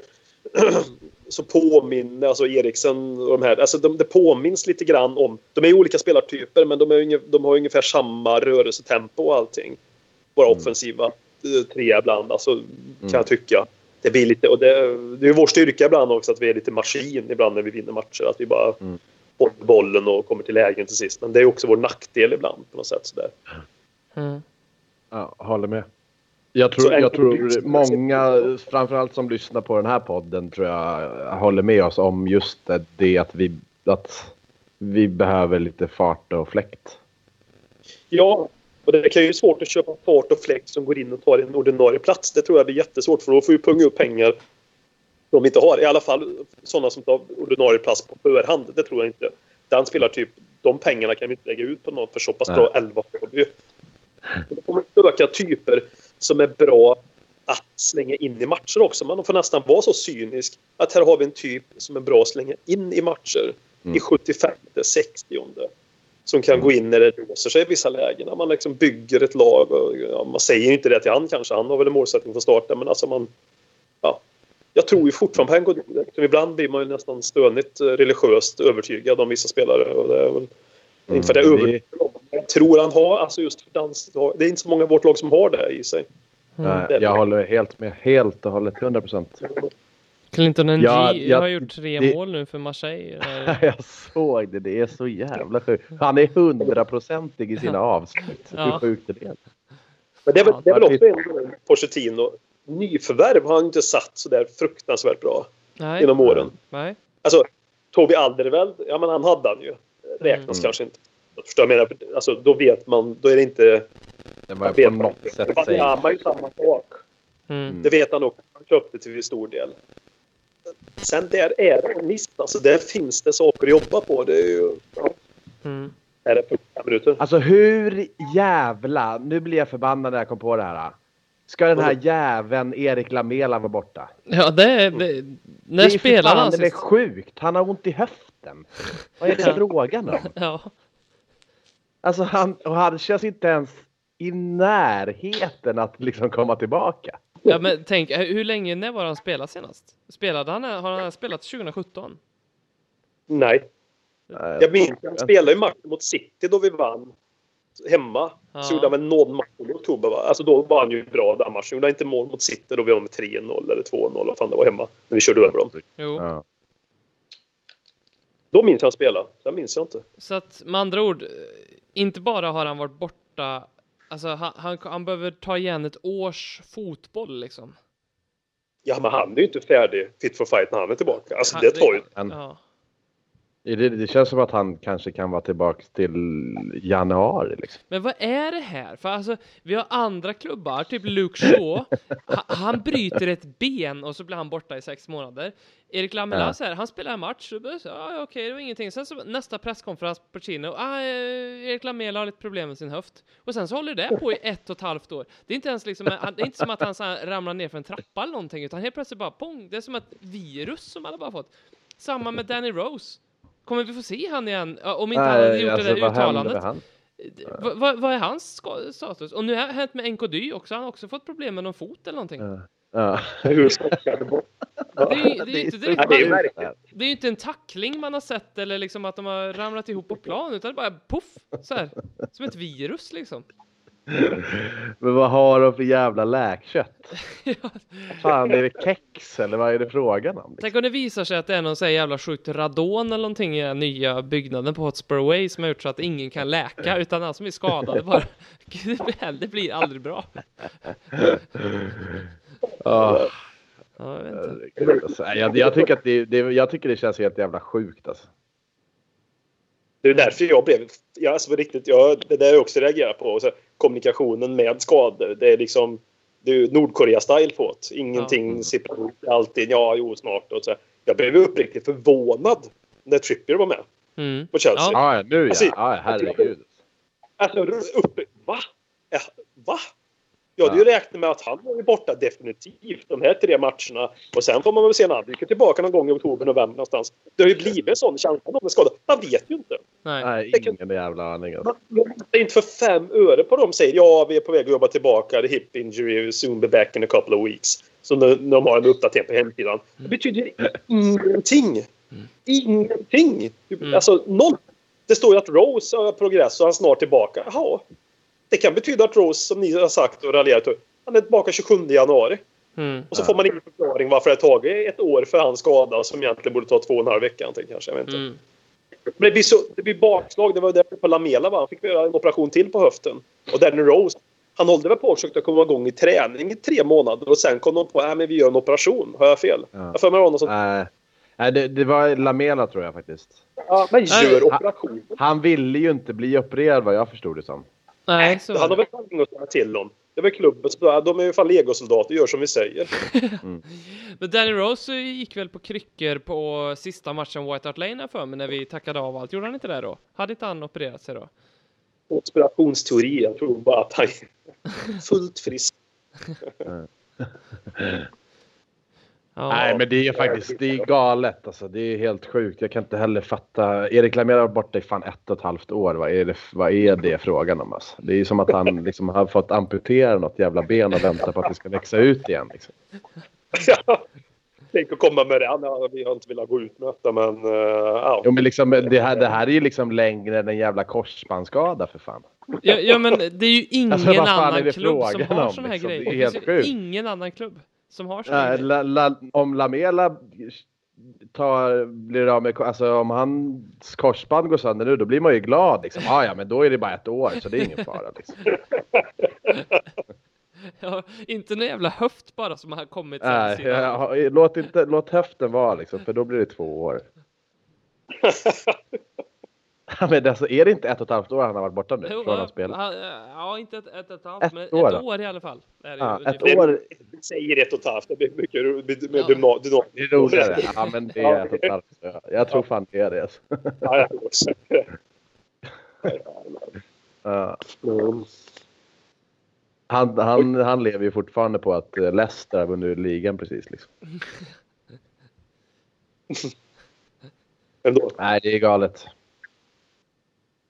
[CLEARS THROAT] så påminner, alltså Eriksen och de här, alltså de, det påminns lite grann om, de är olika spelartyper men de, är, unge- de har ungefär samma rörelsetempo och allting. Våra offensiva eh, tre ibland, alltså kan jag tycka. Det blir lite, och det, det är vår styrka ibland också att vi är lite maskin ibland när vi vinner matcher. Att vi bara
Mm.
håller bollen och kommer till lägen till sist. Men det är också vår nackdel ibland på något sätt. Sådär.
Mm.
Ja, håller med. Jag tror, jag tror många, framförallt som lyssnar på den här podden, tror jag håller med oss om just det, det att, vi, att vi behöver lite fart och fläkt.
Ja, och det kan ju vara svårt att köpa fart och fläkt som går in och tar en ordinarie plats. Det tror jag blir jättesvårt för då får vi punga upp pengar de inte har. I alla fall sådana som tar ordinarie plats på förhand. Det tror jag inte. Den spelar typ, de pengarna kan vi inte lägga ut på någon för så pass bra 11 har vi. Det kommer söka typer som är bra att slänga in i matcher också. Man får nästan vara så cynisk att här har vi en typ som är bra att slänga in i matcher i 75, 60. Som kan gå in när det låser sig i vissa lägen. När man liksom bygger ett lag. Och, ja, man säger inte det till han kanske. Han har väl en målsättning från starten. Men alltså man... Ja, jag tror ju fortfarande på Liksom Ibland blir man ju nästan stönigt eh, religiöst övertygad om vissa spelare. Och det är väl,
Mm, det-
övertygad om det. Jag tror han har, alltså just för dans, det är inte så många i vårt lag som har det i sig.
Nej, jag håller helt med. Helt och hållet. 100 procent.
Clinton NG
Ja, jag-
har gjort tre
det-
mål nu för Marseille. [LAUGHS]
Jag såg det. Det är så jävla sjukt. Han är hundraprocentig i sina avslut.
Ja.
Hur sjukt är det?
Men det är väl,
Ja,
det är väl också en Pochettino. Nyförvärv har han inte satt så där fruktansvärt bra
Nej.
genom åren.
Nej.
Alltså, Tobi Alderweireld, ja men han hade han ju. Räknas
Mm.
kanske inte. Förstår jag menar. Alltså, då vet man, då är det inte...
Det var på något
inte.
sätt
Wanyama är ju samma sak.
Mm.
Det vet han också. Han köpte till stor del. Sen där är det en miss. Alltså, där finns det saker att jobba på. Det är ju... Ja,
Mm.
är det på fem minuter?
Alltså hur jävla... Nu blir jag förbannad när jag kom på det här. Ska den här jäveln Erik Lamela vara borta?
Ja, det är... Det, när
det är
spelade han
fan, det är
sist?
sjukt. Han har ont i höften. Vad är det frågan om? [LAUGHS]
Ja.
Alltså han, och han känns inte ens i närheten att liksom komma tillbaka.
ja, men tänk, hur länge, när var han spelade senast? Spelade han, har han spelat 2017?
Nej. Jag minns han spelade ju matchen mot City då vi vann. Hemma.
Ja.
Så gjorde han väl någon match i oktober va? Alltså då var han ju bra den matchen. Gjorde han inte mål mot City då vi vann med 3-0 eller 2-0. Vad fan det var hemma. När vi körde över dem.
Jo.
Ja.
Då minns jag spela. Sen minns jag inte.
Så att med andra ord, inte bara har han varit borta, alltså han, han, han behöver ta igen ett års fotboll liksom.
Ja men han är ju inte färdig fit for fight när han är tillbaka. Alltså
Han-
det tar ju...
Ja.
Det, det känns som att han kanske kan vara tillbaka till januari. Liksom.
Men vad är det här? För alltså, vi har andra klubbar, typ Luke Shaw. ha, han bryter ett ben och så blir han borta i sex månader. Erik Lamela,
Ja.
så här, han spelar en match, så, bara så, ah, okej, det var ingenting. Sen så nästa presskonferens på Chino, ah, eh, Erik Lamela har lite problem med sin höft. Och sen så håller det på i ett och ett halvt år. Det är inte ens liksom, det är inte som att han så här, ramlar ner för en trappa eller någonting, utan helt plötsligt bara pong, det är som ett virus som alla bara fått. Samma med Danny Rose. Kommer vi få se han igen? Om inte han hade gjort
alltså,
det där
vad
uttalandet.
han?
Va- va- Vad är hans status? Och nu har det hänt med Nkody också. Han har också fått problem med någon fot eller någonting.
Ja. Ja.
Det är ju det är inte direkt, man, det är inte en tackling man har sett eller liksom att de har ramlat ihop på plan utan det bara poff så här. Som ett virus liksom.
Men vad har de för jävla läkkött? [LAUGHS]
Ja.
Fan, är det kex eller vad är det frågan om?
Tänk om det visar sig att det är någon så här jävla sjukt radon eller någonting i den nya byggnaden på Hotspur Way som har gjort så att ingen kan läka utan alla som är skadade bara. [LAUGHS] Gud, det blir- aldrig bra.
Ah,
Ja, jag
alltså. Nej, jag, jag, tycker att det, det, jag tycker det känns helt jävla sjukt alltså.
Det är därför jag blev... Ja, alltså riktigt, jag, det där jag också reagerat på. Och Så, kommunikationen med skador. Det är liksom... Det är Nordkorea-style på det. Ingenting
Ja.
sipprar ut. Alltid ja, jo, snart. Och så. Jag blev uppriktigt förvånad när Trippier var med
Mm.
på Chelsea.
Ja.
Ja, nu ja.
Alltså,
ja herregud.
Alltså, upp, va? Ja, va? Jag hade ju räknat med att han var ju borta definitivt de här tre matcherna. Och sen får man väl se när han dyker tillbaka någon gång i oktober, november någonstans. Det har ju blivit en sån känsla om de är skadade. Man vet ju inte.
Nej.
Nej,
Det kan-
ingen jävla aning. Alltså.
Man litar inte för fem öre på dem säger ja, vi är på väg att jobba tillbaka. The hip injury soon be back in a couple of weeks. Så när, när de har en uppdatering på hemsidan. Det betyder ingenting. Ingenting.
Mm.
Alltså noll. Det står ju att Rose har progress och han är snart tillbaka. Jaha. Det kan betyda att Rose, som ni har sagt och raljerat han är tillbaka 27 januari.
Mm.
Och så får man ingen förklaring varför det har tagit ett år för hans skada som egentligen borde ta två och en halv vecka. Kanske, jag vet inte.
Mm.
Men det blir, så, det blir bakslag. Det var därför på Lamela va? Han fick göra en operation till på höften. Och Danny Rose, han hållde väl på och försökte komma igång i träning i tre månader och sen kom de på att vi gör en operation. Har jag fel?
Ja.
Jag för mig någon som...
Nej, Nej, det, det var Lamela tror jag faktiskt.
Ja, men gör operation.
Han ville ju inte bli opererad vad jag förstod det som.
Nej, så
Han har väl inget att säga till om. Det är väl klubben som... De är ju fan legosoldater, gör som vi säger. [LAUGHS]
Men Danny Rose gick väl på kryckor på sista matchen White Hart Lane för mig när vi tackade av allt. Gjorde han inte det då? Hade inte han opererat sig då?
Konspirationsteori. Jag tror bara att han är fullt frisk. [LAUGHS] [LAUGHS]
Ja.
Nej, men det är faktiskt det är galet. Alltså, det är helt sjukt. Jag kan inte heller fatta. Erik Lamela har varit borta i fan ett och ett halvt år. Vad är det, vad är det frågan om? Alltså? Det är som att han [LAUGHS] liksom har fått amputera något jävla ben och vänta på att det ska växa ut igen. Liksom. [LAUGHS]
Tänk att komma med det. Ja, vi har inte velat gå ut med detta, men uh, ja.
Jo, men liksom, det, här, det här är ju liksom längre än en jävla korsbandsskada för fan.
Ja, ja, men det är ju ingen
Alltså, fan är
annan
det
klubb som
frågan
har såna här
liksom?
grejer.
Det är
Det
helt
finns ju
sjukt.
ingen annan klubb som har
Nej,
grejer.
la, la, om Lamela tar, blir av med, alltså om hans korsband går sönder nu, då blir man ju glad. Liksom. Ah, ja, men då är det bara ett år, så det är ingen fara. Liksom. [LAUGHS]
Ja, inte någon jävla höft bara som har kommit
Nej, jag, låt, inte, låt höften vara, liksom, för då blir det två år. [LAUGHS] Ja, [LAUGHS] men alltså, är det inte ett och ett halvt år han har varit borta nu
Jo,
från
ja,
att spela?
ja, Ja, inte ett, ett, ett halvt,
Ett
men
år,
ett
då?
år i alla fall. Är det
Ja, ett år
Vi säger ett och ett halvt. Det blir mycket
Ja.
dynam-
är roligare. [LAUGHS] Ja, men det är ett och ett halvt år. Jag tror fan det är det. Alltså. [LAUGHS]
Ja, jag tror också.
Ja.
Mm.
Han, han, han lever ju fortfarande på att eh, Leicester har vunnit ligan precis. Liksom.
Ändå.
Nej, det är galet.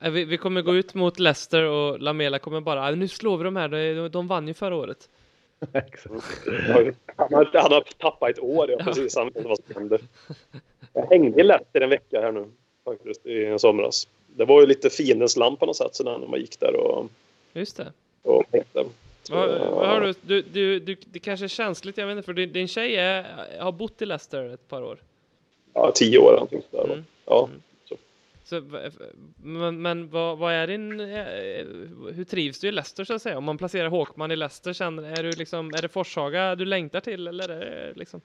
Nej, Vi, vi kommer gå ut mot Leicester och Lamela kommer bara, "Ah, nu slår vi de här, de, de vann ju förra året. [LAUGHS]
Exakt.
Han har, tappat ett år, ja, precis. Han vet inte vad som händer. Jag hängde i Leicester en vecka här nu, faktiskt, i somras. Det var ju lite fiendens land på något sätt, så när man gick där och,
Just det.
och hängde.
Vad, du, du, du, du, det kanske är känsligt, jag vet inte, för din, din tjej är, har bott i Leicester ett par år.
Ja, tio år någonting sådär.
Mm.
Ja.
Så, men men vad, vad är din, eh, hur trivs du i Leicester så att säga? Om man placerar Håkman i Leicester, känner, är, du liksom, är det Forshaga du längtar till eller är det liksom?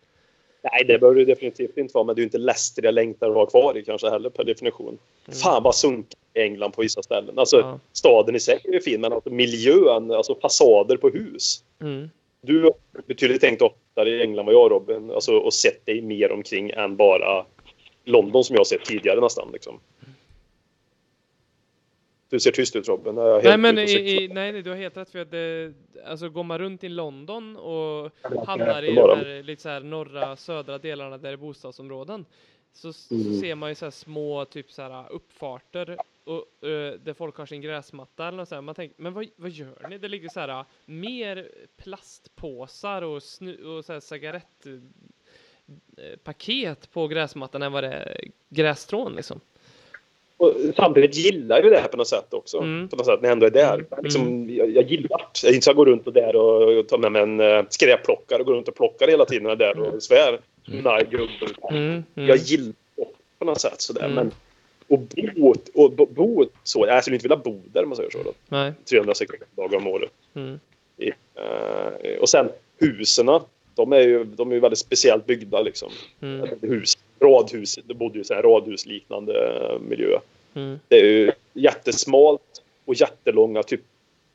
Nej, det behöver det definitivt inte vara, men det är ju inte Leicester jag längtar att ha kvar i kanske heller per definition. Fan vad sunkigt i England på vissa ställen. Alltså
Ja.
staden i sig är ju fin, men alltså, miljön, alltså fasader på hus.
Mm.
Du har betydligt tänkt oftare i England vad jag Robin, alltså, och sett dig mer omkring än bara London som jag har sett tidigare nästan. Liksom. Du ser tyst ut Robin.
Nej men i, i, nej, du har helt rätt för att det, alltså går man runt i London och hamnar i de här, lite så här norra, södra delarna där det är bostadsområden så s-
Mm.
ser man ju så här små typ så här uppfarter och, eh, där folk har sin gräsmatta eller något så här. Man tänker, men vad, vad gör ni? Det ligger så här eh, mer plastpåsar och, snu, och så här cigarett eh, på gräsmattan än vad det är grässtrån liksom.
Och samtidigt gillar ju det här på något sätt också.
Mm.
På något sätt när jag ändå är där. Liksom, jag, jag gillar det. Jag inte ska gå runt och där och, och ta med mig en uh, skräpplockare och gå runt och plocka hela tiden jag är där och svär. Nej, gubben.
Mm, mm.
Jag gillar det på något sätt sådär.
Mm.
Men och bo, och bo, bo så. Jag skulle inte vilja bo där om man säger så. Då.
Nej.
360 dagar om året.
Mm.
I, eh, och sen husen. De är ju, de är ju väldigt speciellt byggda liksom.
Mm.
Hus, radhus. Det bodde ju i en radhusliknande eh, miljö.
Mm.
Det är ju jättesmalt och jättelånga typ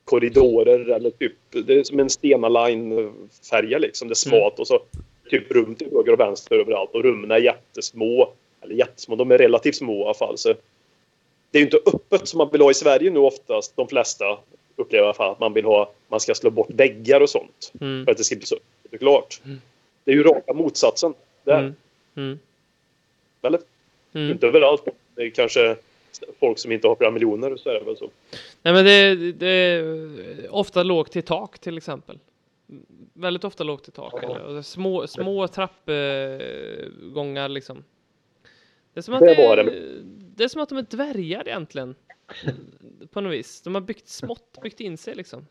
korridorer eller typ det är som en Stena Line färja liksom. Det är smalt och så typ rum till höger och vänster överallt och rummen är jättesmå. Eller jättesmå, de är relativt små i alla fall. Så det är ju inte öppet som man vill ha i Sverige nu oftast. De flesta upplever i alla fall att man vill ha, man ska slå bort väggar och sånt.
Mm.
För att det ska bli så klart. Det är ju raka motsatsen. Där.
Mm.
Eller?
Mm.
Inte överallt. Det är kanske folk som inte har flera miljoner. Så är det väl så.
Nej men det, det är ofta lågt till tak till exempel. Väldigt ofta lågt till tak. Och små, små trappgångar liksom. Det är, som att
Det
det,
det.
det är som att de är dvärgar egentligen. På något vis. De har byggt smått, byggt in sig liksom.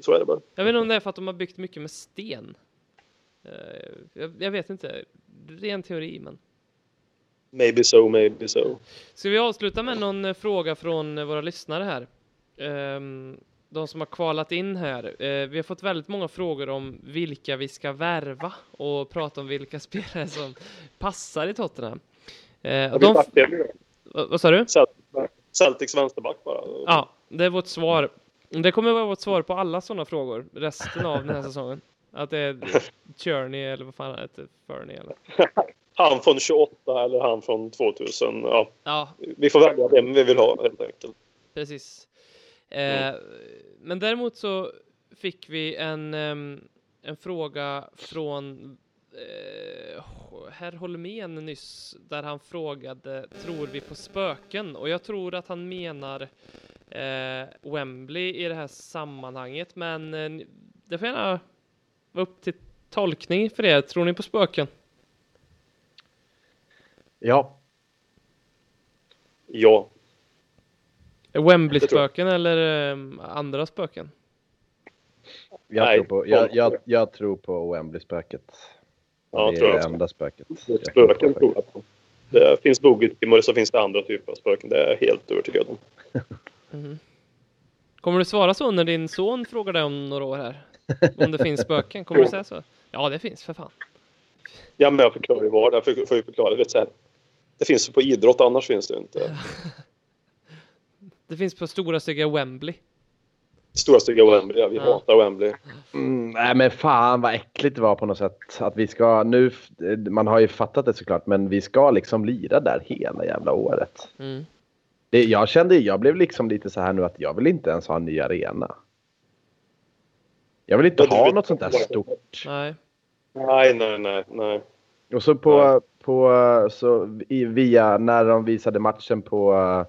Så är det bara.
Jag vet inte om det är för att de har byggt mycket med sten. Eh, Jag, jag vet inte. Ren teori men.
Maybe so, maybe so.
Ska vi avsluta med någon eh, fråga från eh, våra lyssnare här? Ehm, de som har kvalat in här. Eh, vi har fått väldigt många frågor om vilka vi ska värva och prata om vilka [LAUGHS] spelare som passar i Tottenham.
De...
vad, sa du?
Celtics vänsterback bara.
Ja, det är vårt svar. Det kommer vara vårt svar på alla sådana frågor resten av den här [LAUGHS] säsongen. Att det är Cherney eller vad fan han heter, Fernie eller? [LAUGHS]
Han från 28 eller han från 2000. Ja,
Ja,
vi får välja vem vi vill ha helt enkelt.
Precis. Eh, men däremot så fick vi en, ehm, en fråga från eh, herr Holmén nyss där han frågade tror vi på spöken? Och jag tror att han menar eh, Wembley i det här sammanhanget, men eh, det får gärna vara upp till tolkning för er. Tror ni på spöken?
Ja,
Ja.
Wembley-spöken eller eh, andra spöken?
jag,
Nej,
tror, på, jag, jag, jag tror på Wembley-spöket.
Ja,
det
tror
är
jag
det enda spöket. tror
Spöken tror jag på. Det finns bogeytimmer så finns det andra typer av spöken. Det är jag helt övertygad om. [LAUGHS]
Kommer du svara så när din son frågar dig om några år här? Om det finns spöken? Kommer du [LAUGHS] säga så? Ja, det finns för fan.
Ja, men jag förklarar ju vad. Jag får ju förklara. Vet, så här. Det finns ju på idrott, annars finns det inte. [LAUGHS]
Det finns på stora stygga Wembley.
Stora stygga Wembley. Ja, vi
Ja.
hatar Wembley.
Mm, nej men fan vad äckligt det var på något sätt. Att vi ska nu, man har ju fattat det såklart, men vi ska liksom lira där hela jävla året.
Mm.
Det, jag kände, jag blev liksom lite så här nu att jag vill inte ens ha en ny arena. Jag vill inte ha
vet-
något sånt där stort.
Nej.
Nej, nej, nej, nej.
Och så på, på så i, via, när de visade matchen på eh,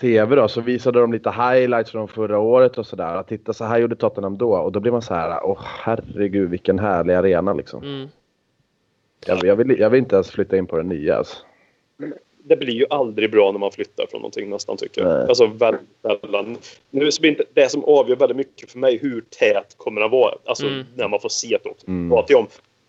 tv då, så visade de lite highlights från förra året och sådär. Att titta så här gjorde Tottenham då. Och då blir man så här, åh herregud vilken härlig arena liksom.
Mm.
Jag, jag, vill, jag vill inte ens flytta in på den nya alltså.
Det blir ju aldrig bra när man flyttar från någonting nästan tycker jag.
Nej.
Alltså väldigt sällan. Nu så blir inte det som avgör väldigt mycket för mig hur tät kommer den vara. Alltså
Mm.
när man får se det också.
Mm.
Pratar jag om.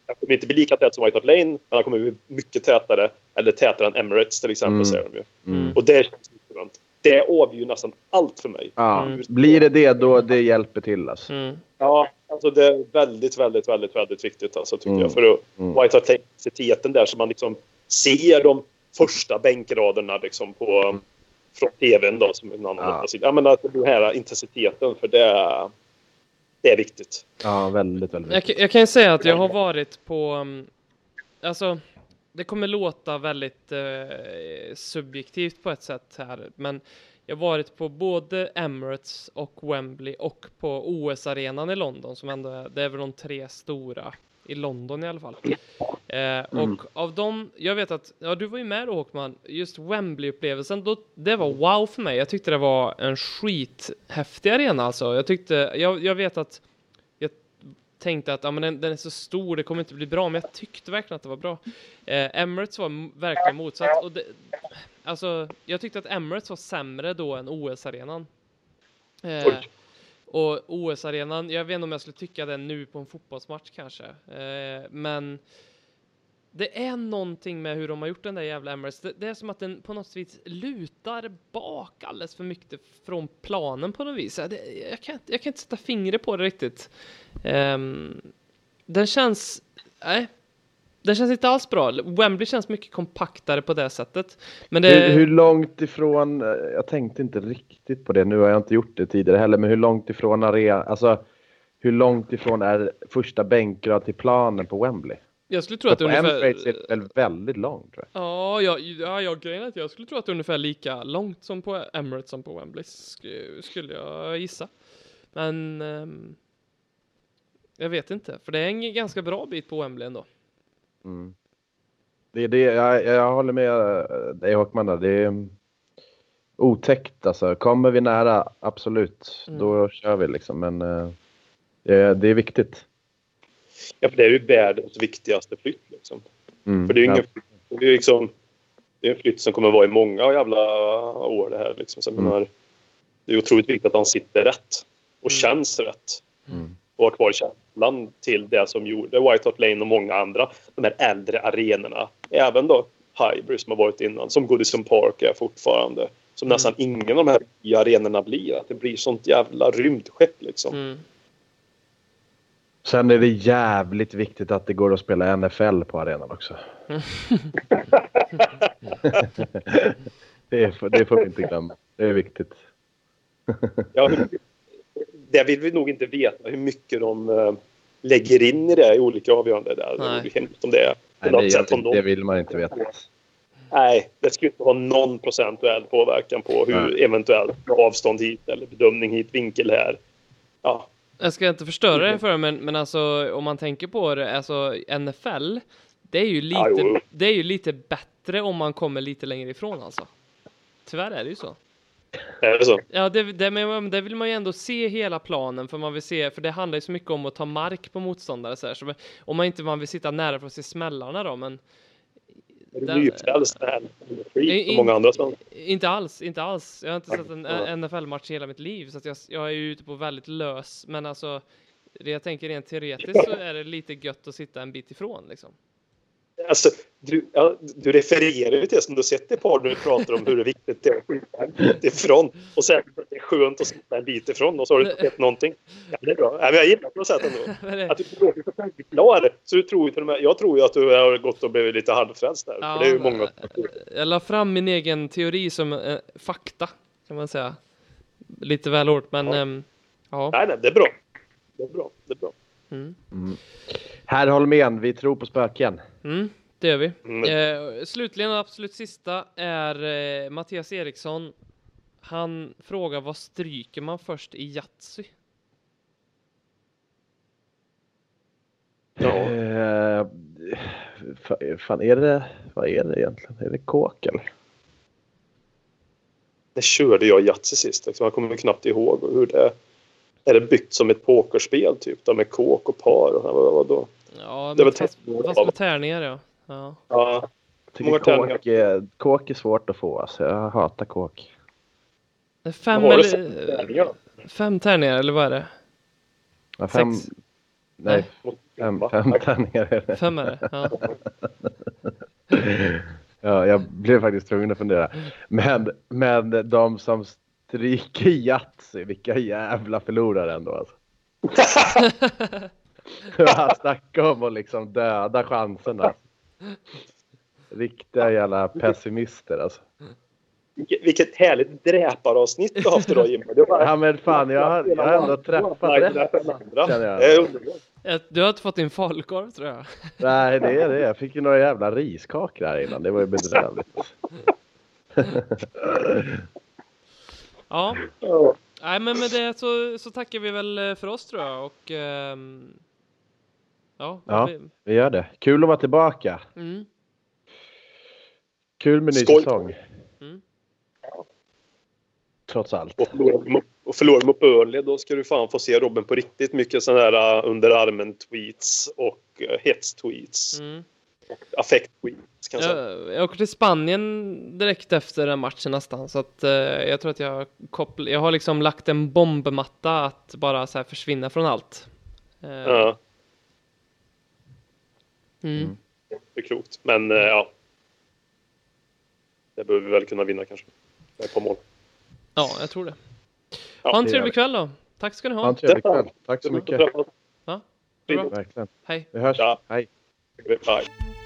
Det kommer inte bli lika tät som White Hart Lane, men den kommer bli mycket tätare. Eller tätare än Emirates till exempel
Mm.
säger de ju.
Mm.
Och det känns skönt. Det avgör ju nästan allt för mig.
Ja,
Mm.
Blir det det då det hjälper till alltså.
Mm.
Ja, alltså det är väldigt, väldigt, väldigt, väldigt viktigt alltså, tycker
Mm.
jag. För att
Mm.
White Hart Lane-intensiteten där så man liksom ser de första bänkraderna liksom på från tvn då som en annan
Ja.
ja. ja, men att den här intensiteten för det är, det är viktigt.
Ja, väldigt, väldigt.
Jag, kan- jag kan ju säga att jag har varit på, um, alltså, det kommer låta väldigt eh, subjektivt på ett sätt här, men jag har varit på både Emirates och Wembley och på OS-arenan i London som ändå är, det är väl de tre stora i London i alla fall. Eh, och av dem, jag vet att, ja du var ju med då Håkman, just Wembley-upplevelsen, då, det var wow för mig. Jag tyckte det var en skithäftig arena alltså. Jag tyckte, jag, jag vet att jag tänkte att ja, men den, den är så stor, det kommer inte bli bra, men jag tyckte verkligen att det var bra. Eh, Emirates var verkligen motsatt. Och det, alltså, jag tyckte att Emirates var sämre då än OS-arenan. Eh och OS-arenan, jag vet inte om jag skulle tycka det nu på en fotbollsmatch kanske. Eh, men det är någonting med hur de har gjort den där jävla Emirates. Det, det är som att den på något vis lutar bak alldeles för mycket från planen på något vis. Det, jag, kan, inte- jag kan inte sätta fingret på det riktigt. Ehm, den känns... Nej. Den känns inte alls bra. Wembley känns mycket kompaktare på det sättet. Men det...
Hur, hur långt ifrån, eh, jag tänkte inte riktigt på det, nu har jag inte gjort det tidigare heller, men hur långt ifrån arena, alltså hur långt ifrån är första bänkrad till planen på Wembley?
jag skulle tro att det ungefär...
Är väl väldigt långt tror jag.
Ja, ja, ja, ja, grejen är att jag skulle tro att det är ungefär lika långt som på Emirates som på Wembley, sk- skulle jag gissa. Men ehm, jag vet inte, för det är en ganska bra bit på Wembley ändå.
Mm. Det är det, jag, jag håller med eh, dig Håkman. Det är otäckt alltså. Kommer vi nära, absolut,
Mm.
då kör vi liksom. Men eh, det, det är viktigt.
Ja, för det är ju världens viktigaste flytt. Liksom.
Mm.
För det är ju
Ja.
ingen, det är liksom, det är en flytt som kommer vara i många jävla år det här. Liksom. Så
Mm.
menar, det är otroligt viktigt att han sitter rätt och
Mm.
känns rätt.
Mm.
Och har kvar känslan till det som gjorde White Hart Lane och många andra. De här äldre arenorna. Även då Highbury som har varit innan. Som Goodison Park är fortfarande. Som
Mm.
nästan ingen av de här nya arenorna blir. Att det blir sånt jävla rymdskepp liksom.
Mm.
Sen är det jävligt viktigt att det går att spela NFL på arenan också. [LAUGHS] det, får, det får vi inte glömma. Det är viktigt.
Ja, hur, det vill vi nog inte veta hur mycket de eh, lägger in i det i olika avgöranden. Där. Det
Nej.
om det är på
Nej,
något
det,
sätt. Om
det,
de,
det vill man inte veta.
nej, det skulle inte ha någon procentuell påverkan på hur
Nej.
eventuellt avstånd hit eller bedömning hit, vinkel här. Ja,
Jag ska inte förstöra det för men, men alltså om man tänker på det, alltså NFL, det är ju lite,
Ja, jo.
det är ju lite bättre om man kommer lite längre ifrån alltså. Tyvärr är det ju så.
Är det så?
Ja, det, det, men det vill man ju ändå se hela planen, för man vill se, för det handlar ju så mycket om att ta mark på motståndare så här, så om man inte man vill sitta nära för att se smällarna då, men
nyfrälst? Som många andra spel.
Inte alls, inte alls. Jag har inte sett en NFL-match i hela mitt liv, så att jag, jag är ju ute på väldigt lös. Men alltså, det jag tänker rent teoretiskt så [LAUGHS] är det lite gött att sitta en bit ifrån liksom.
Alltså, du, ja, du refererar ju till det som du sett ett par när du pratar om hur viktigt det är att skjuta en bit ifrån. Och sen att det är skönt att sitta en bit ifrån och så har du inte sett någonting. Ja, det är bra. Ja, jag gillar sätt ändå. [LAUGHS] Att du låter så självklar. Så du tror ju jag tror ju att du har gått och blivit lite halvfrälst där.
Ja,
för det är många.
Jag la fram min egen teori som eh, fakta, kan man säga. Lite väl hårt, men
Ja.
ehm, ja.
Nej, nej, det är bra. Det är bra. Det är bra.
Mm.
Herr Holmén, vi tror på spöken.
Mm, det gör vi.
Mm.
Eh, slutligen, absolut sista, är eh, Mattias Eriksson. Han frågar vad stryker man först i Yatzy?
Ja.
Eh, fa- fan, är det, vad är det egentligen? Är det kåk eller?
Det körde jag Yatzy sist. Liksom. Jag kommer knappt ihåg hur det är. Är det byggt som ett pokerspel typ? Då, med kåk och par? Och, vad, vad då?
Ja,
Det var
fast, fast med tärningar ja. ja.
Ja, Många
kåk är, kåk är svårt att få. Alltså. Jag hatar kåk.
Fem eller...
för tärningar?
Fem tärningar, eller vad är det?
Ja, Fem,
Sex?
nej,
Mot-
fem, fem tärningar är det.
Fem är det? Ja. [LAUGHS]
Ja, jag blev faktiskt tvungen att fundera. Men, men de som stryker Yatzy, vilka jävla förlorare ändå alltså. [LAUGHS] Han snackar om att liksom döda chanserna. Riktiga jävla pessimister alltså.
Vilket, vilket härligt dräparavsnitt du har haft idag Jimmy.
Ja men fan, jag har, jag har ändå träffat rätt. jag.
Du har inte fått din falukorv tror jag.
Nej, det är det. Jag fick ju några jävla riskakor här innan. Det var ju bedrövligt. [LAUGHS]
Ja,
Ja.
nej men med det så, så tackar vi väl eh, för oss tror jag och ehm, ja,
Ja.
vi-
Vi gör det. Kul att vara tillbaka.
Mm.
Kul med ny
Skoj.
säsong.
Mm.
Trots allt.
Och förlorar mot- Och förlorar mot Burnley då ska du fan få se Robin på riktigt mycket sådana här uh, under armen tweets och uh, hets-tweets.
Mm.
Affekt-tweets kan jag säga.
Jag, åker till Spanien direkt efter den matchen nästan så att eh, jag tror att jag koppl- jag har liksom lagt en bombmatta att bara så här försvinna från allt. Eh,
Ja,
mm.
det är klokt. Men uh, ja. Det behöver vi väl kunna vinna kanske. Med ett par mål.
Ja, jag tror det.
Ja,
ha en trevlig kväll då. Tack ska ni
Ha
ha.
en trevlig kväll. Tack så mycket.
Ja.
Verkligen.
Hej.
Vi hörs.
Ja.
Hej.
Bye.